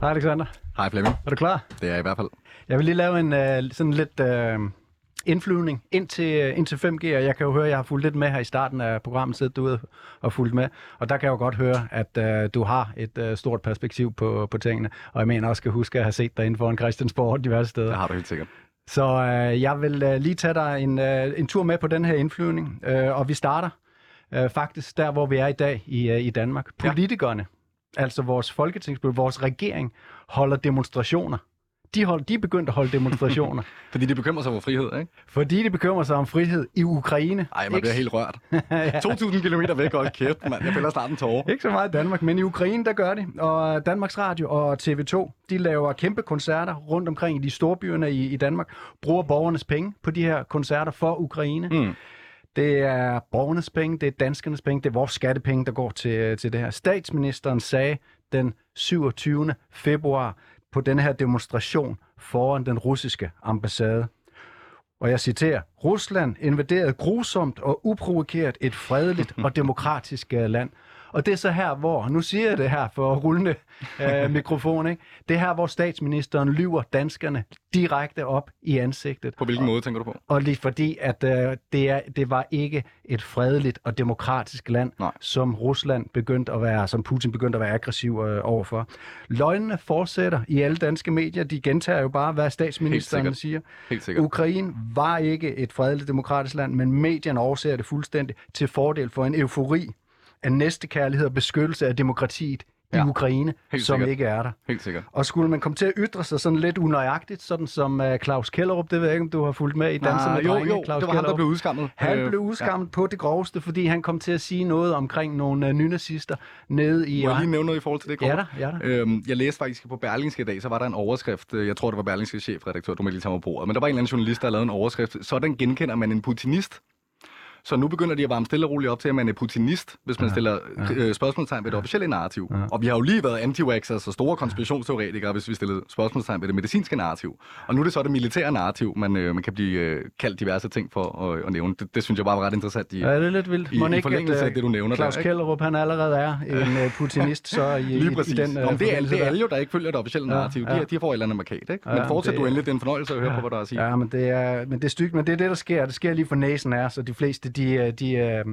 Hej Alexander. Hej Flemming, Er du klar? det er jeg i hvert fald. Jeg vil lige lave en øh, sådan lidt øh, indflyvning ind til, øh, ind til 5G, og jeg kan jo høre, at jeg har fulgt lidt med her i starten af programmet, siddet derude og fulgt med, og der kan jeg jo godt høre, at øh, du har et øh, stort perspektiv på, på tingene, og jeg mener også, skal huske at have set dig inden for en Christiansborg diverse steder. Det har du helt sikkert. Så øh, jeg vil øh, lige tage dig en, øh, en tur med på den her indflyvning, øh, og vi starter øh, faktisk der, hvor vi er i dag i, øh, i Danmark. Ja. Politikerne, altså vores folketingsbud, vores regering, holder demonstrationer. De, hold, de er begyndt at holde demonstrationer, (laughs) Fordi det bekymrer sig over frihed, ikke? fordi de bekymrer sig om frihed i Ukraine. Ej, man Ikke bliver helt rørt. (laughs) ja. 2.000 km væk, og kæft, mand. Jeg fælder snart en tårer. Ikke så meget i Danmark, men i Ukraine, der gør de. Og Danmarks Radio og TV2, de laver kæmpe koncerter rundt omkring i de store byerne i, i Danmark, bruger borgernes penge på de her koncerter for Ukraine. Mm. Det er borgernes penge, det er danskernes penge, det er vores skattepenge, der går til, til det her. Statsministeren sagde den 27. februar på denne her demonstration foran den russiske ambassade. Og jeg citerer, Rusland invaderede grusomt og uprovokeret et fredeligt og demokratisk (laughs) øh, land. Og det er så her, hvor, nu siger jeg det her for rullende øh, (laughs) mikrofon, ikke? det er her, hvor statsministeren lyver danskerne direkte op i ansigtet. På hvilken måde tænker du på? Og lige fordi, at øh, det, er, det var ikke et fredeligt og demokratisk land, Nej. som Rusland begyndte at være, som Putin begyndte at være aggressiv øh, overfor. Løgnene fortsætter i alle danske medier. De gentager jo bare, hvad statsministeren sikkert. siger. Helt sikkert. Ukraine var ikke et fredeligt demokratisk land, men medierne overser det fuldstændig til fordel for en eufori af næstekærlighed og beskyttelse af demokratiet i Ja, Ukraine, helt som sikkert. ikke er der. Helt sikkert. Og skulle man komme til at ytre sig sådan lidt unøjagtigt, sådan som uh, Claus Kellerup, det ved jeg ikke, om du har fulgt med i Danser med Ah, jo, Drenge, jo, Claus det var ham, der blev udskammet. Han Øh, blev udskammet ja. på det groveste, fordi han kom til at sige noget omkring nogle uh, nynazister nede i... Må jeg lige nævne noget i forhold til det, Ja Kåre? da, ja da. Øhm, jeg læste faktisk på Berlingske i dag, så var der en overskrift, jeg tror det var Berlingske chefredaktør, du må lige tage mig på bordet, men der var en eller anden journalist, der lavet en overskrift, sådan genkender man en putinist. Så nu begynder de at varme stille og roligt op til, at man er putinist, hvis man ja, stiller øh, spørgsmålstegn ved det officielle narrativ. Ja. Og vi har jo lige været anti og store konspirationsteoretikere, hvis vi stillede spørgsmålstegn ved det medicinske narrativ. Og nu er det så det militære narrativ, man, øh, man kan blive øh, kaldt diverse ting for at, at nævne. Det, det synes jeg bare var ret interessant i, Ja, det er lidt vildt. i, Må i ikke, forlængelse at, af det, du nævner Claus? Kellerup, han allerede er en uh, (laughs) putinist, så i, Lige præcis. i den uh, men det, er, det er der. alle jo, der ikke følger det officielle Ja, narrativ. De, ja. her, de får et eller andet markat, ikke? Men Ja, fortsæt det- du endelig. Det er en fornøjelse at høre på, hvad der er at sige. Ja, men det er, men det er stygt, men det er det, der sker. Det sker lige for næsen af os, og de fleste, de, øh, de, øh,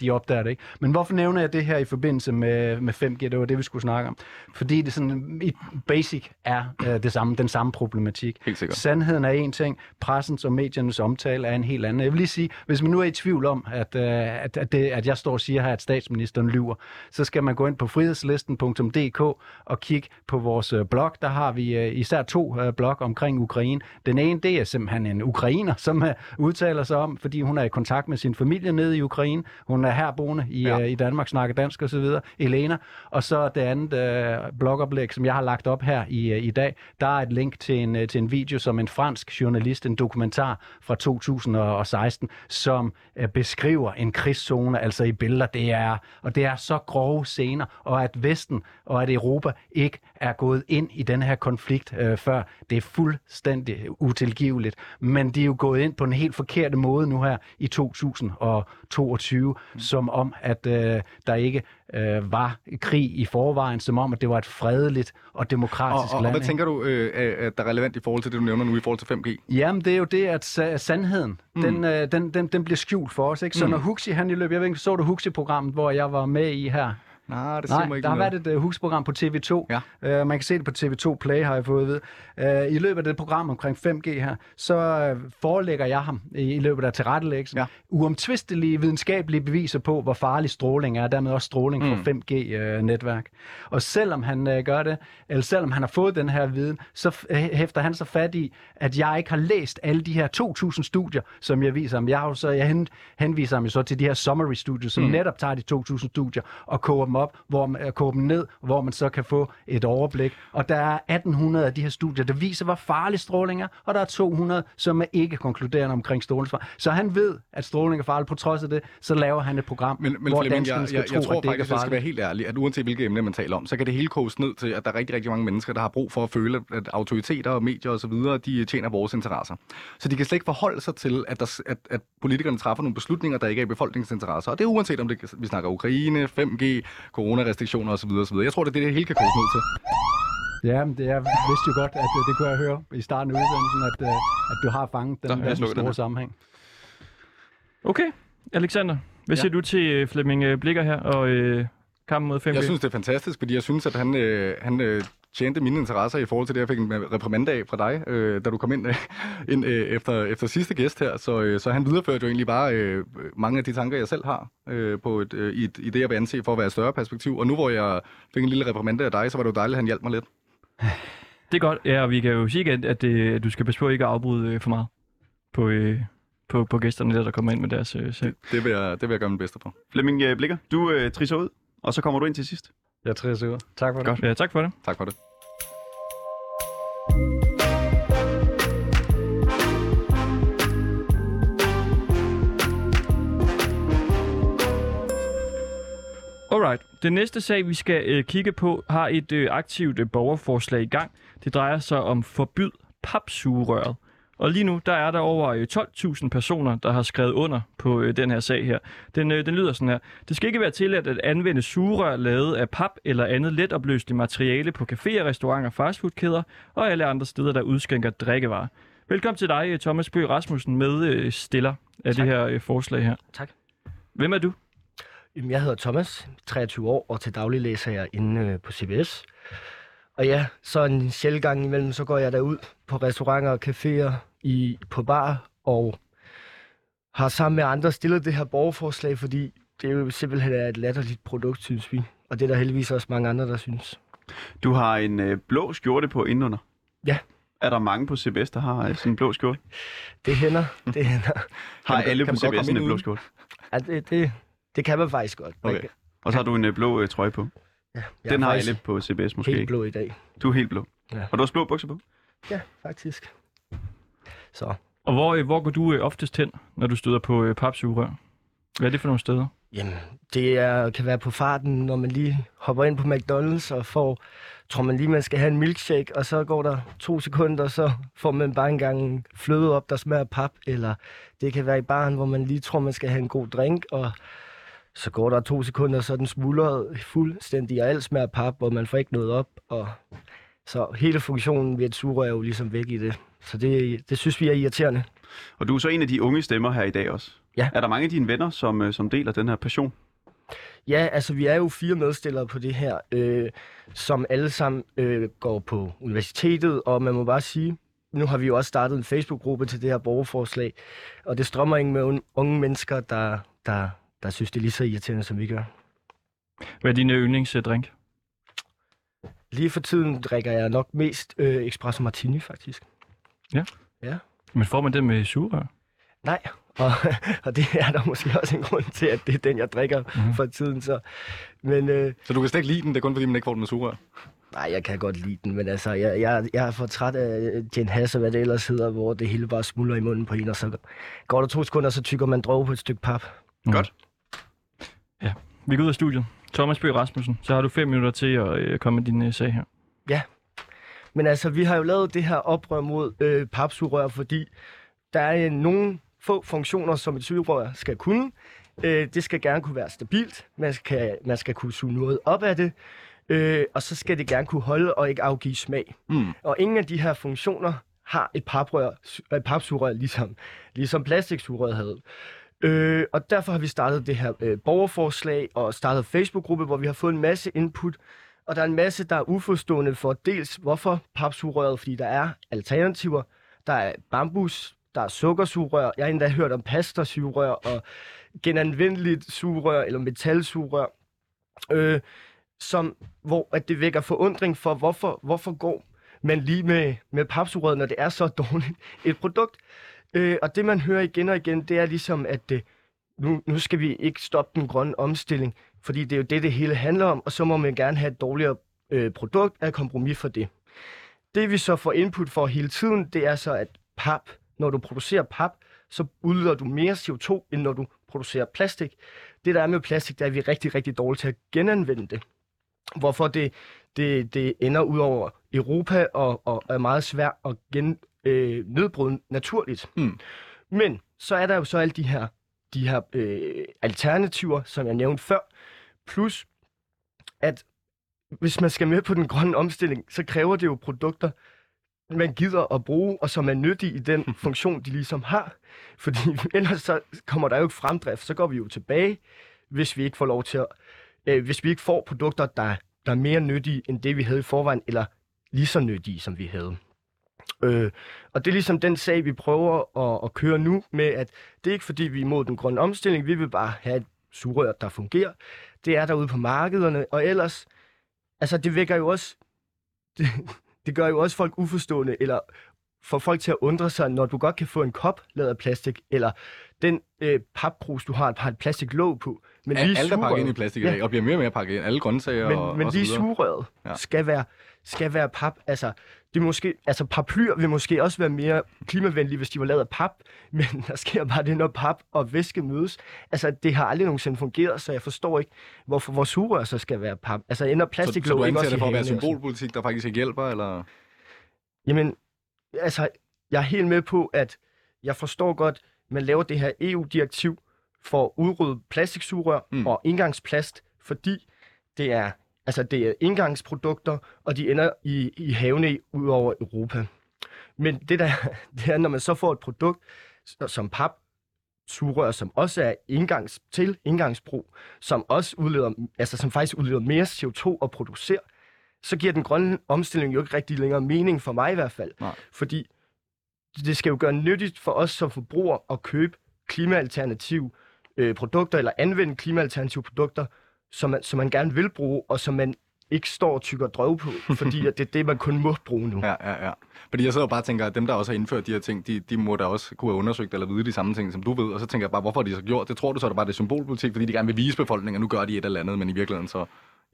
de opdager det ikke. Men hvorfor nævner jeg det her i forbindelse med, med 5G? Det var det, vi skulle snakke om. Fordi det sådan, i basic er øh, det samme, den samme problematik. Helt sikkert. Sandheden er en ting, pressens og mediernes omtale er en helt anden. Jeg vil lige sige, hvis man nu er i tvivl om, at, øh, at, at, det, at jeg står og siger her, at statsministeren lyver, så skal man gå ind på frihedslisten.dk og kigge på vores øh, blog. Der har vi øh, især to øh, blog omkring Ukraine. Den ene, det er simpelthen en ukrainer, som øh, udtaler sig om, fordi hun er i kontakt med sin familie nede i Ukraine. Hun er herboende i, ja. øh, i Danmark, snakker dansk og så videre. Elena. Og så det andet øh, blogoplæg, som jeg har lagt op her i, øh, i dag, der er et link til en, øh, til en video, som en fransk journalist, en dokumentar fra 2016, som øh, beskriver en krigszone, altså i billeder. Det er, og det er så grove scener, og at Vesten og at Europa ikke er gået ind i den her konflikt øh, før, det er fuldstændig utilgiveligt. Men de er jo gået ind på en helt forkert måde nu her i 2022, mm. som om, at øh, der ikke øh, var krig i forvejen, som om, at det var et fredeligt og demokratisk Og, og, og land. hvad ikke? tænker du, øh, at der er relevant i forhold til det, du nævner nu i forhold til 5G? Jamen, det er jo det, at sa- sandheden, mm. den, øh, den, den, den bliver skjult for os. Ikke? Så Mm. når Huxi, han i løbet, jeg ved ikke, så du Huxi-programmet, hvor jeg var med i her? Nej, det siger Nej, mig ikke der har noget. været et uh, Huxi-program på TV2. Ja. Uh, man kan se det på TV2 Play, har jeg fået vide. Uh, I løbet af det program omkring 5G her, så uh, forelægger jeg ham i, i løbet af tilrettelæggelsen Ja. uomtvistelige videnskabelige beviser på, hvor farlig stråling er, og dermed også stråling fra Mm. 5G-netværk. Og selvom han uh, gør det, eller selvom han har fået den her viden, så øh, hæfter han så fat i, at jeg ikke har læst alle de her 2.000 studier, som jeg viser ham. Jeg, har jo så, jeg hen, henviser ham jo så til de her summary studier, som mm. netop tager de 2.000 studier og koger dem op, hvor man, koger dem ned, hvor man så kan få et overblik. Og der er 1.800 af de her studier, der viser, hvor farlig stråling er, og der er 200, som er ikke konkluderende omkring strålingsfar. Så han ved, at stråling er farlig. På trods af det, så laver han et program, Men, men hvor Flemming, jeg, skal jeg, tro, jeg tror at det faktisk, jeg skal være helt ærlig, at uanset hvilke emne man taler om, så kan det hele koges ned til, at der er rigtig, rigtig mange mennesker, der har brug for at føle, at autoriteter og medier osv., de tjener vores interesser. Så de kan slet ikke forholde sig til, at, der, at, at politikerne træffer nogle beslutninger, der ikke er i befolkningens interesser. Og det er uanset om det, vi snakker Ukraine, 5G, coronarestriktioner osv. osv. Jeg tror, det er det, det hele kan koges ned til. Ja, men det, jeg vidste jo godt, at det, det kunne jeg høre i starten af udsendelsen, at, øh, at du har fanget den, den den store her. sammenhæng. Okay, Alexander. Hvad Ja. siger du til øh, Flemming øh, Blikker her og øh, kampen mod 5G? Jeg synes, det er fantastisk, fordi jeg synes, at han, øh, han øh, tjente mine interesser i forhold til det, jeg fik en reprimande af fra dig, øh, da du kom ind, øh, ind øh, efter, efter sidste gæst her. Så, øh, så han videreførte jo egentlig bare øh, mange af de tanker, jeg selv har øh, på et, øh, i, et, i det, jeg vil anse for at være et større perspektiv. Og nu hvor jeg fik en lille reprimande af dig, så var det jo dejligt, at han hjalp mig lidt. (laughs) Det er godt, ja, og vi kan jo sige igen, at, det, at du skal passe på ikke at afbryde øh, for meget på, øh, på, på gæsterne der, der kommer ind med deres øh, sag. Det vil, jeg, det vil jeg gøre min bedste på. Flemming øh, Blikker, du øh, trisser ud, og så kommer du ind til sidst. Jeg trives ud. Tak for det. Godt. Ja, tak for det. Tak for det. Alright. Den næste sag, vi skal øh, kigge på, har et øh, aktivt øh, borgerforslag i gang. Det drejer sig om forbyd papsugerøret. Og lige nu, der er der over øh, 12.000 personer, der har skrevet under på øh, den her sag her. Den, øh, den lyder sådan her. Det skal ikke være tilladt at anvende sugerør lavet af pap eller andet letopløseligt materiale på caféer, restauranter, fastfoodkæder og alle andre steder, der udskænker drikkevarer. Velkommen til dig, øh, Thomas Bøge Rasmussen, med øh, stiller af Tak. det her øh, forslag her. Tak. Hvem er du? Jamen, Jeg hedder Thomas, 23 år, og til daglig læser jeg inde øh, på CBS. Og ja, så en sjældent gang imellem, så går jeg derud på restauranter og caféer i, på bar, og har sammen med andre stillet det her borgerforslag, fordi det jo simpelthen er et latterligt produkt, synes vi. Og det er der heldigvis også mange andre, der synes. Du har en øh, blå skjorte på indenunder. Ja. Er der mange på CBS, der har øh, sådan en blå skjorte? (laughs) Det hænder, det hænder. (laughs) Har man- alle kan på CBS en blå skjorte? Ja, det, det, det kan man faktisk godt. Okay. kan- Og så har du en øh, blå øh, trøje på. Ja, jeg Den har faktisk alle på CBS måske helt blå i dag. Du er helt blå. Ja. Og du har også blå bukser på? Ja, faktisk. Så. Og hvor, øh, hvor går du øh, oftest hen, når du støder på øh, papsugerør? Hvad er det for nogle steder? Jamen, det er, kan være på farten, når man lige hopper ind på McDonald's og får, tror man lige, man skal have en milkshake, og så går der to sekunder, så får man bare engang fløde op, der smager pap, eller det kan være i baren, hvor man lige tror, man skal have en god drink, og så går der to sekunder, så den smuldret fuldstændig, og alt smager pap, og man får ikke noget op, og så hele funktionen ved et sugerør er jo ligesom væk i det. Så det, det synes vi er irriterende. Og du er så en af de unge stemmer her i dag også. Ja. Er der mange af dine venner, som, øh, som deler den her passion? Ja, altså vi er jo fire medstillere på det her, øh, som alle sammen øh, går på universitetet, og man må bare sige, nu har vi jo også startet en Facebook-gruppe til det her borgerforslag, og det strømmer ind med un- unge mennesker, der, der, der synes, det er lige så irriterende, som vi gør. Hvad er din øh, yndlingsdrink? Lige for tiden drikker jeg nok mest øh, Espresso Martini, faktisk. Men får man det med sugerør? Nej, og, (laughs) og det er der måske også en grund til, at det er den, jeg drikker Mhm. mm. for tiden. Så. Men øh, Så du kan slet ikke lide den, det er kun fordi, man ikke får den med sugerør. nej, jeg kan godt lide den, men altså, jeg, jeg, jeg er for træt af Jen Hass og hvad det ellers hedder, hvor det hele bare smuldrer i munden på en, og så går der to sekunder, så tykker man droge på et stykke pap. Godt. Vi går ud af studiet. Thomas Bøge Rasmussen, så har du fem minutter til at øh, komme med din øh, sag her. Men altså, vi har jo lavet det her oprør mod øh, papsugerør, fordi der er øh, nogle få funktioner, som et sugerør skal kunne. Øh, det skal gerne kunne være stabilt. Man skal, man skal kunne suge noget op af det. Øh, og så skal det gerne kunne holde og ikke afgive smag. Mm. Og ingen af de her funktioner har et paprør, et papsugerør, ligesom, ligesom plastiksugerøret havde. Øh, og derfor har vi startet det her øh, borgerforslag og startet Facebook-gruppe, hvor vi har fået en masse input. Og der er en masse, der er uforstående for dels, hvorfor papsugerøret, fordi der er alternativer. Der er bambus, der er sukkersugerør. Jeg har endda hørt om pastasugerør og genanvendeligt sugerør eller metalsugerør. Øh, som, hvor at det vækker forundring for, hvorfor, hvorfor går man lige med, med papsugerøret, når det er så dårligt et produkt. Øh, og det, man hører igen og igen, det er ligesom, at øh, nu, nu skal vi ikke stoppe den grønne omstilling, fordi det er jo det, det hele handler om, og så må man gerne have et dårligere øh, produkt af kompromis for det. Det vi så får input for hele tiden, det er så, at pap, når du producerer pap, så udleder du mere CO2, end når du producerer plastik. Det der er med plastik, det er, at vi er rigtig, rigtig dårlige til at genanvende det. Hvorfor det, det, det ender ud over Europa og, og er meget svært at gen, øh, nedbryde naturligt. Mm. Men så er der jo så alle de her, de her øh, alternativer, som jeg nævnte før, plus at hvis man skal med på den grønne omstilling, så kræver det jo produkter, man gider at bruge, og som er nyttige i den (laughs) funktion, de ligesom har. Fordi (laughs) ellers så kommer der jo ikke fremdrift, så går vi jo tilbage, hvis vi ikke får lov til at, øh, hvis vi ikke får produkter, der, der er mere nyttige end det, vi havde i forvejen, eller lige så nyttige, som vi havde. Øh, og det er ligesom den sag, vi prøver at, at køre nu med, at det er ikke fordi, vi er imod den grønne omstilling, vi vil bare have et sugerør, der fungerer. Det er derude på markederne, og ellers, altså det vækker jo også, det, (laughs) det gør jo også folk uforstående, eller får folk til at undre sig, når du godt kan få en kop lavet af plastik, eller den øh, papkrus, du har, har et plastiklåg på. Men lige alt er pakket ind i plastik i Ja. dag, og bliver mere og mere pakket ind. Alle grøntsager men, og, men og så lige sugerøret Ja. ja. skal, være, skal være pap. Altså, det måske, altså paraplyer vil måske også være mere klimavenlige, hvis de var lavet af pap, (laughs) men der sker bare det, når pap og væske mødes. Altså, det har aldrig nogensinde fungeret, så jeg forstår ikke, hvorfor vores sugerør så skal være pap. Altså, ender Så, plastik så du ikke anser også det i for at være sådan? symbolpolitik, der faktisk ikke hjælper, eller? Jamen, altså, jeg er helt med på, at jeg forstår godt, man laver det her EU-direktiv for at udrydde plastiksugerør Mm. og engangsplast, fordi det er, altså, det er engangsprodukter, og de ender i, i havene ud over Europa. Men det, der, (laughs) det er, når man så får et produkt som pap, sugerør, som også er engangs, til engangsbrug, som også udleder, altså som faktisk udleder mere CO2 at producere, så giver den grønne omstilling jo ikke rigtig længere mening for mig i hvert fald. Nej. Fordi det skal jo gøre nyttigt for os som forbrugere at købe klimaalternative øh, produkter, eller anvende klimaalternative produkter, som man, som man gerne vil bruge, og som man ikke står og tykker drøv på, (laughs) fordi at det er det, man kun må bruge nu. Ja, ja, ja. Fordi jeg sidder og bare tænker, at dem, der også har indført de her ting, de, de må da også kunne have undersøgt eller vide de samme ting, som du ved. Og så tænker jeg bare, hvorfor har de så gjort det? Tror du så, er det bare det er symbolpolitik, fordi de gerne vil vise befolkningen, at nu gør de et eller andet, men i virkeligheden så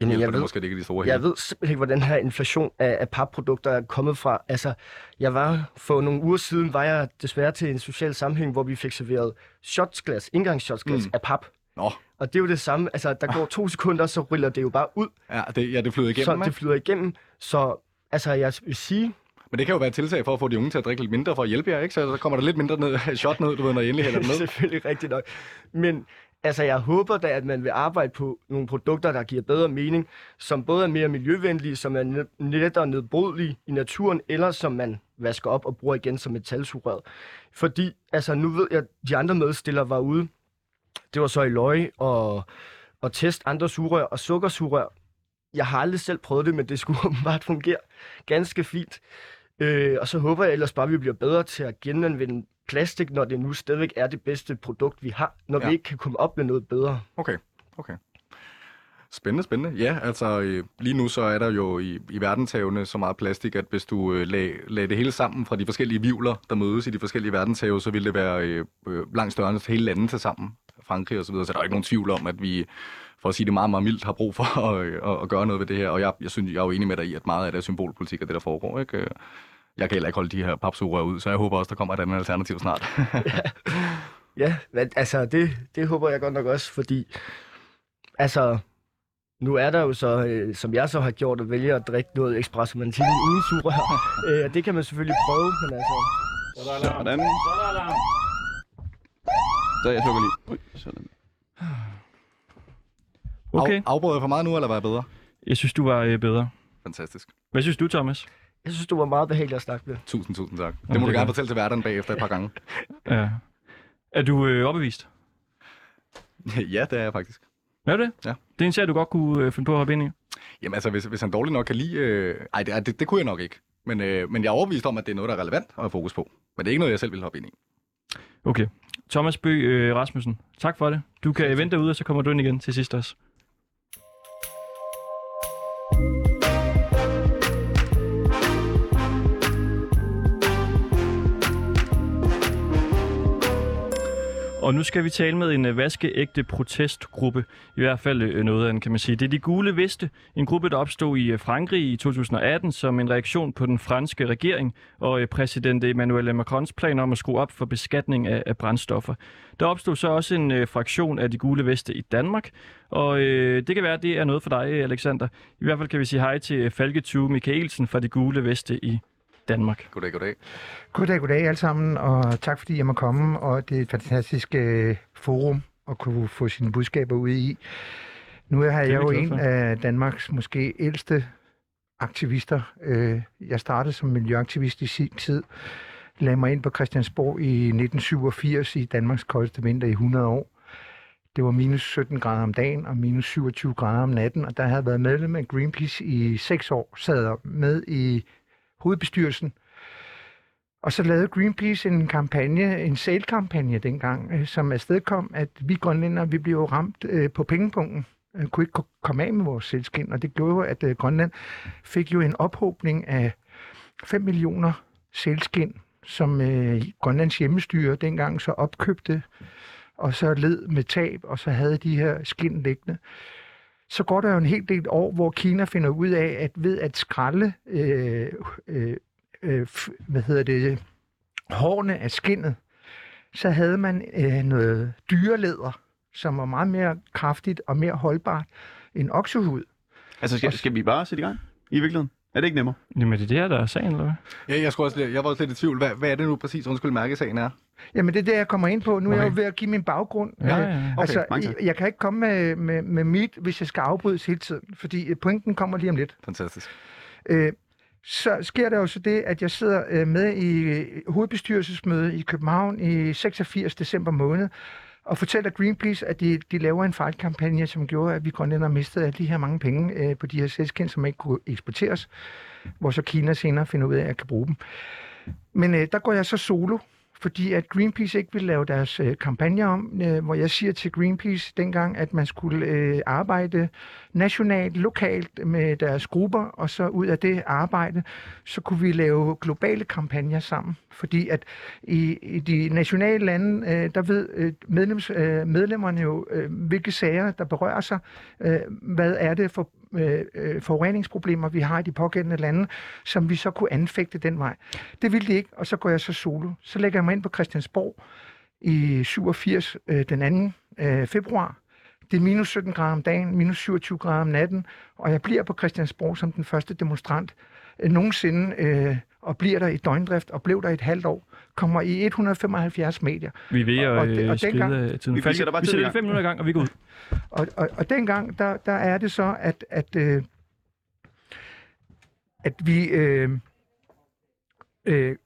Jamen, hjælper jeg det ved- måske det ikke de store Jeg hele. ved simpelthen ikke, hvor den her inflation af, af papprodukter er kommet fra. Altså, jeg var for nogle uger siden, var jeg desværre til en social sammenhæng, hvor vi fik serveret shotsglas, indgangsshotsglas Mm. af pap. Nå, Og det er jo det samme, altså der går to sekunder, så ryller det jo bare ud, ja, det, ja, det flyder igennem, så ikke? det flyder igennem. Så altså, jeg vil sige, Men det kan jo være et tiltag for at få de unge til at drikke lidt mindre for at hjælpe jer, ikke? Så så kommer der lidt mindre ned, (laughs) shot ned, du ved, når I endelig hælder er ned. (laughs) selvfølgelig rigtigt nok. Men altså, jeg håber da, at man vil arbejde på nogle produkter, der giver bedre mening, som både er mere miljøvenlige, som er lettere nedbrydelige i naturen, eller som man vasker op og bruger igen som metalsugerør. Fordi, altså nu ved jeg, at de andre medstillere var ude. Det var så i løg og, og test andre sugerør og sukkersugerør. Jeg har aldrig selv prøvet det, men det skulle (laughs) åbenbart fungere ganske fint. Øh, og så håber jeg ellers bare, at vi bliver bedre til at genanvende plastik, når det nu stadigvæk er det bedste produkt, vi har, når ja. Vi ikke kan komme op med noget bedre. Okay, okay. Spændende, spændende. Ja, altså øh, lige nu så er der jo i, i verdenshavene så meget plastik, at hvis du øh, lag, lag det hele sammen fra de forskellige vivler, der mødes i de forskellige verdenshave, så vil det være øh, øh, langt større end hele landet til sammen. Frankrig og så videre, så der er ikke nogen tvivl om, at vi, for at sige det meget, meget mildt, har brug for (laughs) at, øh, at, at gøre noget ved det her. Og jeg, jeg synes, jeg er jo enig med dig i, at meget af det er symbolpolitik og det, der foregår. Ikke? Jeg kan heller ikke holde de her papsugerør ud, så jeg håber også, der kommer et andet alternativ snart. (laughs) Ja, men, altså det, det håber jeg godt nok også, fordi altså, nu er der jo så, øh, som jeg så har gjort, at vælge at drikke noget espresso martini uden sugerør. (laughs) øh, og det kan man selvfølgelig prøve, men altså... Hvordan? Så jeg sukker lige. Ui, sådan. Okay, Af, afbrød jeg for meget nu, eller var jeg bedre? jeg synes, du var øh, bedre. Fantastisk. Hvad synes du, Thomas? Jeg synes, du var meget behagelig at snakke med. Tusind, tusind tak. det må er du gerne fortælle til hverdagen bagefter et par gange. Ja. Er du øh, overbevist? (laughs) ja, det er jeg faktisk. Er det? Ja. Det er en serie, du godt kunne øh, finde på at hoppe ind i. Jamen altså, hvis, hvis han dårligt nok kan lide... Øh... Ej, det, det, det kunne jeg nok ikke. Men, øh, men jeg er overbevist om, at det er noget, der er relevant at have fokus på. Men det er ikke noget, jeg selv vil hoppe ind i. Okay. Thomas Bø øh, Rasmussen, tak for det. Du kan vente derude, og så kommer du ind igen til sidst også. Og nu skal vi tale med en øh, vaskeægte protestgruppe. I hvert fald øh, noget af den, kan man sige. Det er de gule veste. En gruppe, der opstod i øh, Frankrig i 2018 som en reaktion på den franske regering og præsident Emmanuel Macrons plan om at skrue op for beskatning af, af brændstoffer. Der opstod så også en øh, fraktion af de gule veste i Danmark, og øh, det kan være, at det er noget for dig, Alexander. I hvert fald kan vi sige hej til Falke 20 Michaelsen fra de gule veste i Danmark. Goddag, goddag. Goddag, goddag alle sammen, og tak fordi jeg må komme, og det er et fantastisk øh, forum at kunne få sine budskaber ud i. Nu er er jeg jo en af Danmarks måske ældste aktivister. Øh, Jeg startede som miljøaktivist i sin tid, lagde mig ind på Christiansborg i 1987 i Danmarks koldeste vinter i 100 år. Det var minus 17 grader om dagen og minus 27 grader om natten, og der havde været medlem af Greenpeace i seks år, sad jeg med i hovedbestyrelsen. Og så lavede Greenpeace en kampagne, en sale-kampagne dengang, øh, som afstedkom, at vi grønlændere, vi blev jo ramt øh, på pengepunkten. Øh, kunne ikke komme af med vores selskind, og det gjorde jo, at øh, Grønland fik jo en ophobning af 5 millioner selskind, som øh, Grønlands hjemmestyre dengang så opkøbte, og så led med tab, og så havde de her skind liggende. Så går der jo en hel del år, hvor Kina finder ud af, at ved at skralde øh, øh, øh, hvad hedder det, hårene af skinnet, så havde man øh, noget dyrelæder, som var meget mere kraftigt og mere holdbart end oksehud. Altså, skal, skal vi bare sætte i gang? I virkeligheden? Er det ikke nemmere? Jamen, er det det her, der er sagen, eller hvad? Ja, jeg, skulle også, jeg var også lidt i tvivl. Hvad, hvad er det nu præcis, undskyld, mærkesagen er? Jamen det er det, jeg kommer ind på. Nu er jeg jo Okay. ved at give min baggrund. Ja, ja, ja. Okay, altså, mange tak. jeg, jeg kan ikke komme med, med, med mit, hvis jeg skal afbrydes hele tiden, fordi øh, pointen kommer lige om lidt. Fantastisk. Øh, så sker der jo så det, at jeg sidder øh, med i øh, hovedbestyrelsesmøde i København i 86 december måned, og fortæller Greenpeace, at de, de laver en fejlkampagne, som gjorde, at vi grønlændere mistede alle de her mange penge øh, på de her selskind, som ikke kunne eksporteres, hvor så Kina senere finder ud af, at jeg kan bruge dem. Men øh, der går jeg så solo, fordi at Greenpeace ikke ville lave deres øh, kampagne om, øh, hvor jeg siger til Greenpeace dengang, at man skulle øh, arbejde nationalt, lokalt med deres grupper, og så ud af det arbejde, så kunne vi lave globale kampagner sammen. Fordi at i, i de nationale lande, øh, der ved øh, medlems, øh, medlemmerne jo, øh, hvilke sager, der berører sig. Øh, hvad er det for øh, øh, forureningsproblemer, vi har i de pågældende lande, som vi så kunne anfægte den vej. Det ville de ikke, og så går jeg så solo. Så lægger jeg mig ind på Christiansborg i 87 øh, den 2. Øh, februar. Det er minus 17 grader om dagen, minus 27 grader om natten, og jeg bliver på Christiansborg som den første demonstrant øh, nogensinde, øh, og bliver der i døgndrift, og blev der i et halvt år. Kommer i 175 medier. Vi er ved Og- og at øh, og skride dengang- af tiden. Vi- vi sætter bare vi tiden i sætter gang. fem minutter i gang, og vi går ud. (laughs) Og, og, og dengang, der, der er det så, at, at, øh, at vi... Øh, øh,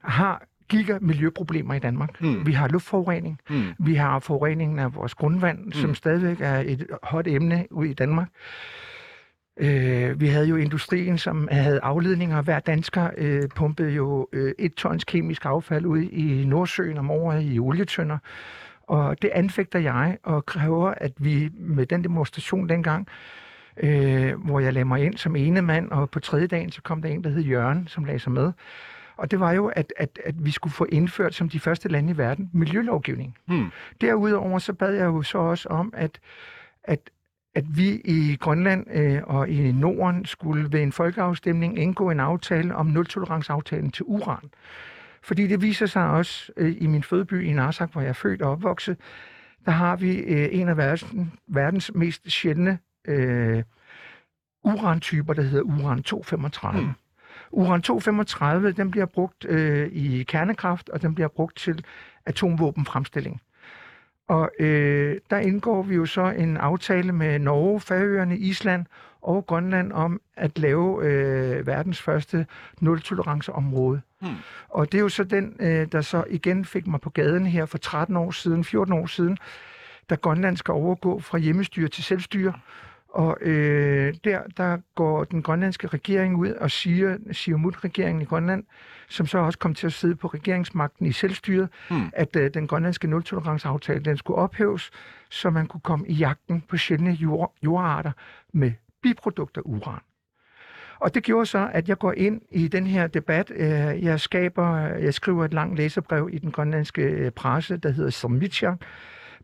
har giga miljøproblemer i Danmark. Mm. Vi har luftforurening, Mm. vi har forureningen af vores grundvand, mm. som stadigvæk er et hot emne ude i Danmark. Øh, vi havde jo industrien, som havde afledninger. Hver dansker øh, pumpede jo øh, et tons kemisk affald ud i Nordsøen om året i olietønder. Og det anfægter jeg og kræver, at vi med den demonstration dengang, øh, hvor jeg lagde mig ind som ene mand, og på tredje dagen, så kom der en, der hed Jørgen, som lagde sig med. Og det var jo, at, at, at vi skulle få indført som de første lande i verden miljølovgivning. Hmm. Derudover så bad jeg jo så også om, at, at, at vi i Grønland øh, og i Norden skulle ved en folkeafstemning indgå en aftale om nul-tolerance-aftalen til uran. Fordi det viser sig også øh, i min fødeby i Narsak, hvor jeg er født og opvokset, der har vi øh, en af verdens, verdens mest sjældne øh, urantyper, der hedder uran-235. Mm. Uran-235, den bliver brugt øh, i kernekraft, og den bliver brugt til atomvåbenfremstilling. Og øh, der indgår vi jo så en aftale med Norge, Færøerne, Island og Grønland om at lave øh, verdens første nul-tolerance-område. Hmm. Og det er jo så den, øh, der så igen fik mig på gaden her for 13 år siden, 14 år siden, da Grønland skal overgå fra hjemmestyre til selvstyre. Og øh, der, der går den grønlandske regering ud og siger, Siumut-regeringen i Grønland, som så også kom til at sidde på regeringsmagten i selvstyret, Hmm. at øh, den grønlandske nul-tolerance-aftale, den skulle ophæves, så man kunne komme i jagten på sjældne jord, jordarter med biprodukter uran. Og det gjorde så, at jeg går ind i den her debat. Øh, Jeg skaber, jeg skriver et langt læserbrev i den grønlandske øh, presse, der hedder Somitjang,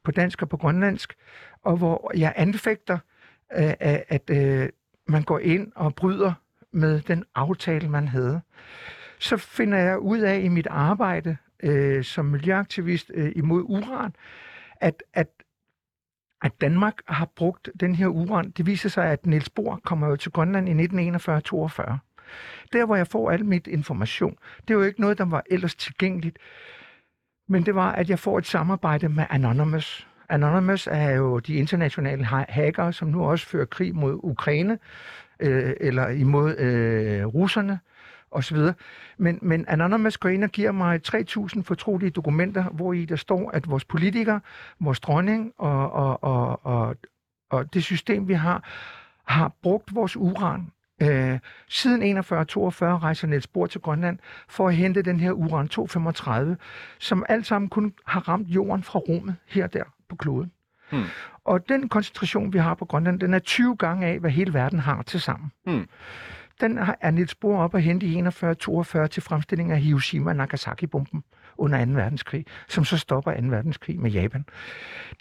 på dansk og på grønlandsk, og hvor jeg anfægter, at at, øh, man går ind og bryder med den aftale, man havde. Så finder jeg ud af i mit arbejde øh, som miljøaktivist øh, imod uran, at, at at Danmark har brugt den her uran. Det viser sig, at Niels Bohr kommer jo til Grønland i 1941-42. Der, hvor jeg får al mit information, det er jo ikke noget, der var ellers tilgængeligt, men det var, at jeg får et samarbejde med Anonymous. Anonymous er jo de internationale hackere, som nu også fører krig mod Ukraine, øh, eller imod øh, russerne osv. Men, men Anonymous går ind og giver mig 3.000 fortrolige dokumenter, hvor i der står, at vores politikere, vores dronning og, og, og, og, og det system, vi har, har brugt vores uran. Øh, siden 41-42 rejser Niels Bohr til Grønland for at hente den her uran-235, som alt sammen kun har ramt jorden fra rummet her og der på kloden. Hmm. Og den koncentration, vi har på Grønland, den er 20 gange af, hvad hele verden har til sammen. Hmm. Den er Niels Bohr op at hente i 41-42 til fremstilling af Hiroshima og Nagasaki-bomben under 2. verdenskrig, som så stopper 2. verdenskrig med Japan.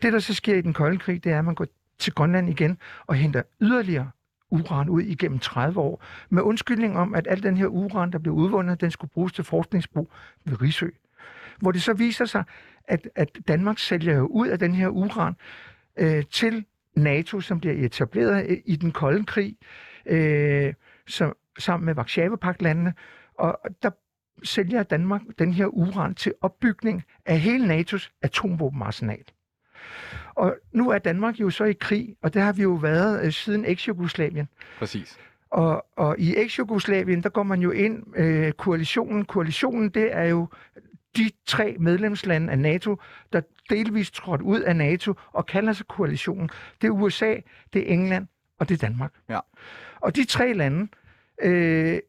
Det, der så sker i den kolde krig, det er, at man går til Grønland igen og henter yderligere uran ud igennem 30 år, med undskyldning om, at al den her uran, der blev udvundet, den skulle bruges til forskningsbrug ved Risø. Hvor det så viser sig, at, at Danmark sælger jo ud af den her uran øh, til NATO, som bliver etableret øh, i den kolde krig, øh, som, sammen med Varsjava-pagtlandene, og der sælger Danmark den her uran til opbygning af hele NATO's atomvåbenarsenal. Og nu er Danmark jo så i krig, og det har vi jo været øh, siden eks-Jugoslavien. Præcis. Og, og i eks-Jugoslavien, der går man jo ind, øh, koalitionen. Koalitionen, det er jo de tre medlemslande af NATO, der delvist trådt ud af NATO og kalder sig koalitionen. Det er USA, det er England og det er Danmark. Ja. Og de tre lande øh,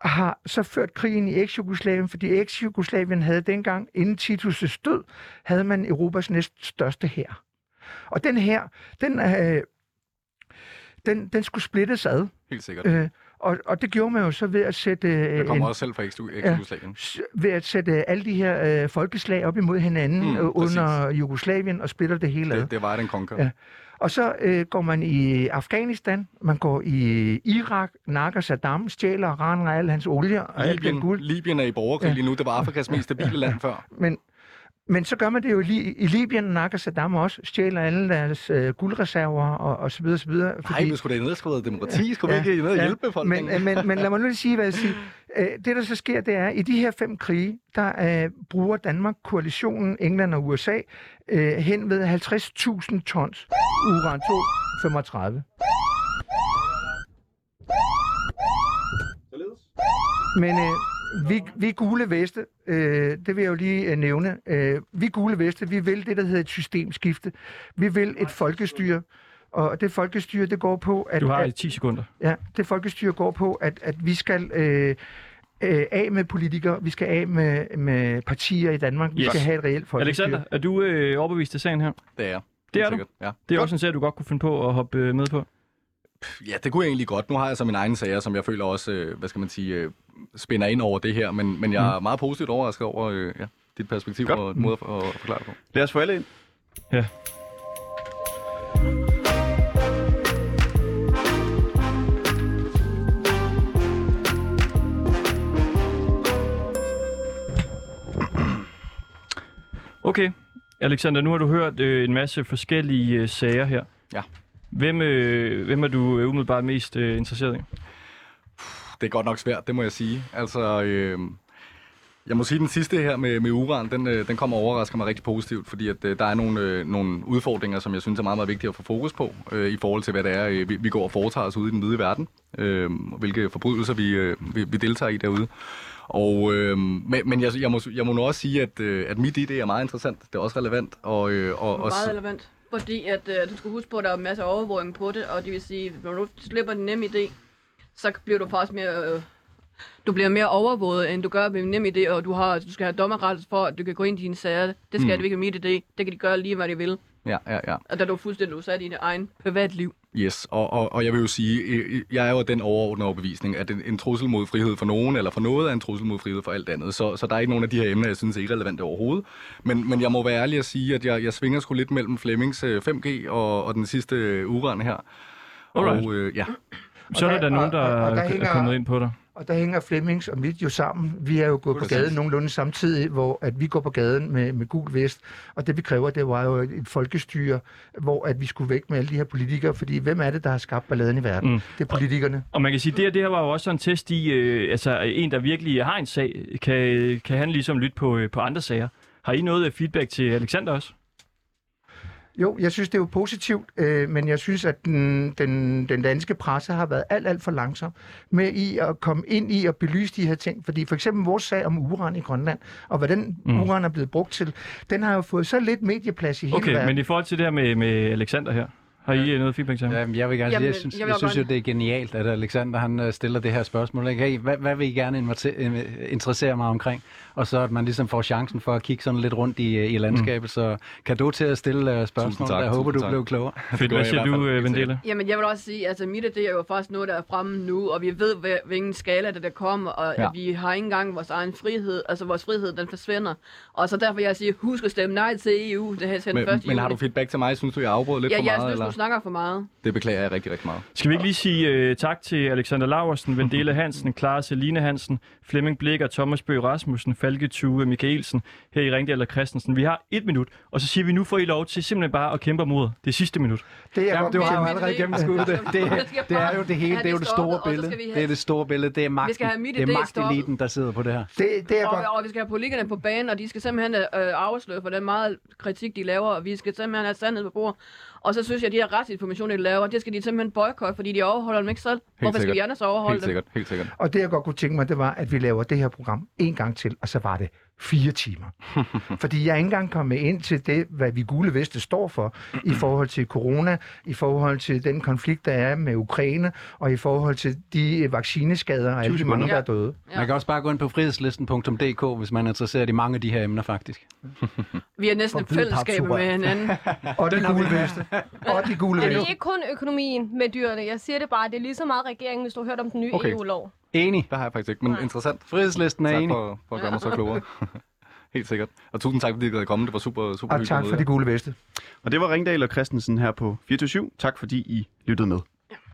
har så ført krigen i eks-Jugoslavien, fordi eks-Jugoslavien havde dengang, inden Titus' død, havde man Europas næst største hær. Og den her, den, øh, den, den skulle splittes ad. Helt sikkert. Øh, og, og det gjorde man jo så ved at sætte, øh, Jeg kommer en, også selv fra eks-Jugoslavien. s- ved at sætte alle de her øh, folkeslag op imod hinanden Mm, øh, præcis. under Jugoslavien og splitter det hele ad. Det, det var den konker. Ja. Og så øh, går man i Afghanistan, man går i Irak, nakker Saddam, stjæler og raner al hans olie og alt den Libyen, guld. Libyen er i borgerkrig Ja. lige nu. Det var Afrikas mest stabile land før. Men, men så gør man det jo i, i Libyen, nakker Saddam også, stjæler alle deres øh, guldreserver og, og så videre, så videre. Nej, vi skulle da ned skrive demokrati. Skulle vi Ja, ikke ned og ja. hjælpe befolkningen? Men, øh, men, men lad mig nu lige sige, hvad jeg siger. (laughs) Øh, Det, der så sker, det er, at i de her fem krige, der øh, bruger Danmark, koalitionen, England og USA, øh, hen ved 50.000 tons uran-235. Men, øh, vi, vi gule veste, øh, det vil jeg jo lige øh, nævne. Øh, vi gule veste, vi vil det, der hedder et systemskifte. Vi vil et folkestyre. Og det folkestyre, det går på, at... Du har at 10 sekunder. Ja, det folkestyre går på, at, at vi skal øh, øh, af med politikere, vi skal af med, med partier i Danmark, vi Yes. skal have et reelt folkestyre. Alexander, er du øh, overbevist af sagen her? Det er jeg. Det er Helt du? sikkert, Ja. Det er også en sag, du godt kunne finde på at hoppe øh, med på. Ja, det kunne jeg egentlig godt. Nu har jeg så mine egne sager, som jeg føler også, øh, hvad skal man sige, øh, spænder ind over det her. Men, men jeg er meget positivt overrasket over øh, ja, dit perspektiv Godt. og måde at, at forklare det på. Lad os få alle ind. Ja. Okay, Alexander, nu har du hørt øh, en masse forskellige øh, sager her. Ja. Hvem, øh, hvem er du øh, umiddelbart mest øh, interesseret i? Det er godt nok svært, det må jeg sige. Altså, øh, jeg må sige, at den sidste her med, med uran, den, øh, den kommer og overrasker mig rigtig positivt, fordi at, øh, der er nogle, øh, nogle udfordringer, som jeg synes er meget, meget vigtige at få fokus på, øh, i forhold til, hvad det er, øh, vi, vi går og foretager os ude i den hvide verden, øh, og hvilke forbrydelser vi, øh, vi, vi deltager i derude. Og, øh, men, men jeg, jeg, må, jeg må nu også sige, at, øh, at mit idé er meget interessant. Det er også relevant. Og, øh, og, og, Meget relevant. Fordi at, øh, du skal huske på, at der er masser af overvågning på det, og det vil sige, når du slipper den nemme idé, så bliver du faktisk mere... Øh, du bliver mere overvåget, end du gør med nem idé, og du, har, du skal have dommerret for, at du kan gå ind i dine sager. Det skal Mm. mm. ikke med mit idé. Det kan de gøre lige, hvad de vil. ja, ja, ja. Og der er du fuldstændig udsat i dit egen privatliv. Yes, og, og, og jeg vil jo sige, øh, jeg er jo den overordnede overbevisning, at en, en trussel mod frihed for nogen, eller for noget, er en trussel mod frihed for alt andet. Så, så der er ikke nogen af de her emner, jeg synes er irrelevante overhovedet. Men, men jeg må være ærlig at sige, at jeg, jeg svinger sgu lidt mellem Flemmings øh, 5G og, og den sidste øh, uran her. Alright. Og øh, ja, Så er der, der- der nogen, der, og- og- og der er hænger- kommet ind på dig. Og der hænger Flemmings og mit jo sammen. Vi er jo gået på gaden nogenlunde samtidig, hvor at vi går på gaden med, med gul vest. Og det vi kræver, det var jo et, folkestyre, hvor at vi skulle væk med alle de her politikere. Fordi hvem er det, der har skabt balladen i verden? Mm. Det er politikerne. Og man kan sige, det her, det her var jo også en test i, øh, altså en, der virkelig har en sag, kan, kan han ligesom lytte på, øh, på andre sager. Har I noget øh, feedback til Alexander også? Jo, jeg synes, det er jo positivt, øh, men jeg synes, at den, den, den danske presse har været alt, alt for langsom med i at komme ind i og belyse de her ting. Fordi for eksempel vores sag om uran i Grønland, og hvad den Mm. uran er blevet brugt til, den har jo fået så lidt medieplads i hele Okay, verden. men i forhold til det her med, med Alexander her, har I øh, noget feedback til ham? Jamen, jeg vil gerne sige, jeg synes, jeg jeg, synes jo, det er genialt, at Alexander han øh, stiller det her spørgsmål. Ikke? Hey, hvad, hvad vil I gerne øh, interessere mig omkring? Og så at man ligesom får chancen for at kigge sådan lidt rundt i, i landskabet. Mm. Så kan du til at stille uh, spørgsmål? tak, jeg håber, du tak. blev klogere. (laughs) Fedt, hvad siger du. Vendela? Jamen, jeg vil også sige, altså mit idé er jo faktisk noget, der er fremme nu, og vi ved, hvad- hvilken skala det der kommer, og Ja. vi har ikke engang vores egen frihed, altså vores frihed, den forsvinder. Og så derfor jeg sige, husk at stemme nej til EU, det her til den men, 1. men har du juli. feedback til mig? Synes du, jeg afbrød lidt Ja, for jeg meget? synes, eller? Snakker for meget. Det beklager jeg rigtig, rigtig meget. Skal vi ikke lige sige uh, tak til Alexander Laversen, (laughs) Vendela Hansen, Clara Celine Hansen, Flemming Blikker, Thomas Bøge Rasmussen, Falke Tue Michaelsen, her i Ringdal og Christensen. Vi har et minut, og så siger vi, nu får I lov til simpelthen bare at kæmpe mod det sidste minut. Det er Jamen, du har jo allerede det- gennemskuddet det. Det, det er jo det hele, det er jo det det store billede. vi Det er det store billede, det er magten. skal have mit det er magteliten, der sidder på det her. Det, det er Og, godt. og vi skal have politikerne på banen, og de skal simpelthen øh, afsløre for den meget kritik, de laver, og vi skal simpelthen have sandhed på bordet. Og så synes jeg, at de her retsinformationer, de laver, det skal de simpelthen boykotte, fordi de overholder dem ikke selv. Hvorfor skal sikkert. vi andre så overholde Helt dem? sikkert, helt sikkert. Og det, jeg godt kunne tænke mig, det var, at vi laver det her program en gang til, og så var det fire timer. (laughs) Fordi jeg ikke engang kommet ind til det, hvad vi gule veste står for, i forhold til corona, i forhold til den konflikt, der er med Ukraine, og i forhold til de vaccineskader og alle de mange, der er døde. Ja. Man kan også bare gå ind på frihedslisten.dk, hvis man er interesseret i mange af de her emner, faktisk. (laughs) Vi er næsten et fællesskab med hinanden. (laughs) Og de gule veste. Og de gule Og det er veste. ikke kun økonomien med dyrene. Jeg siger det bare, det er lige så meget regeringen, hvis du har hørt om den nye Okay. EU-lov. Enig. Det har jeg faktisk ikke, men Nej. interessant. Frihedslisten er Tak enig. for, for at gøre mig så klogere. (laughs) Helt sikkert. Og tusind tak, fordi I gad komme. Det var super, super Og hyggeligt tak møde for de gule veste. Og det var Ringdal og Christensen her på 24 Tak fordi I lyttede med.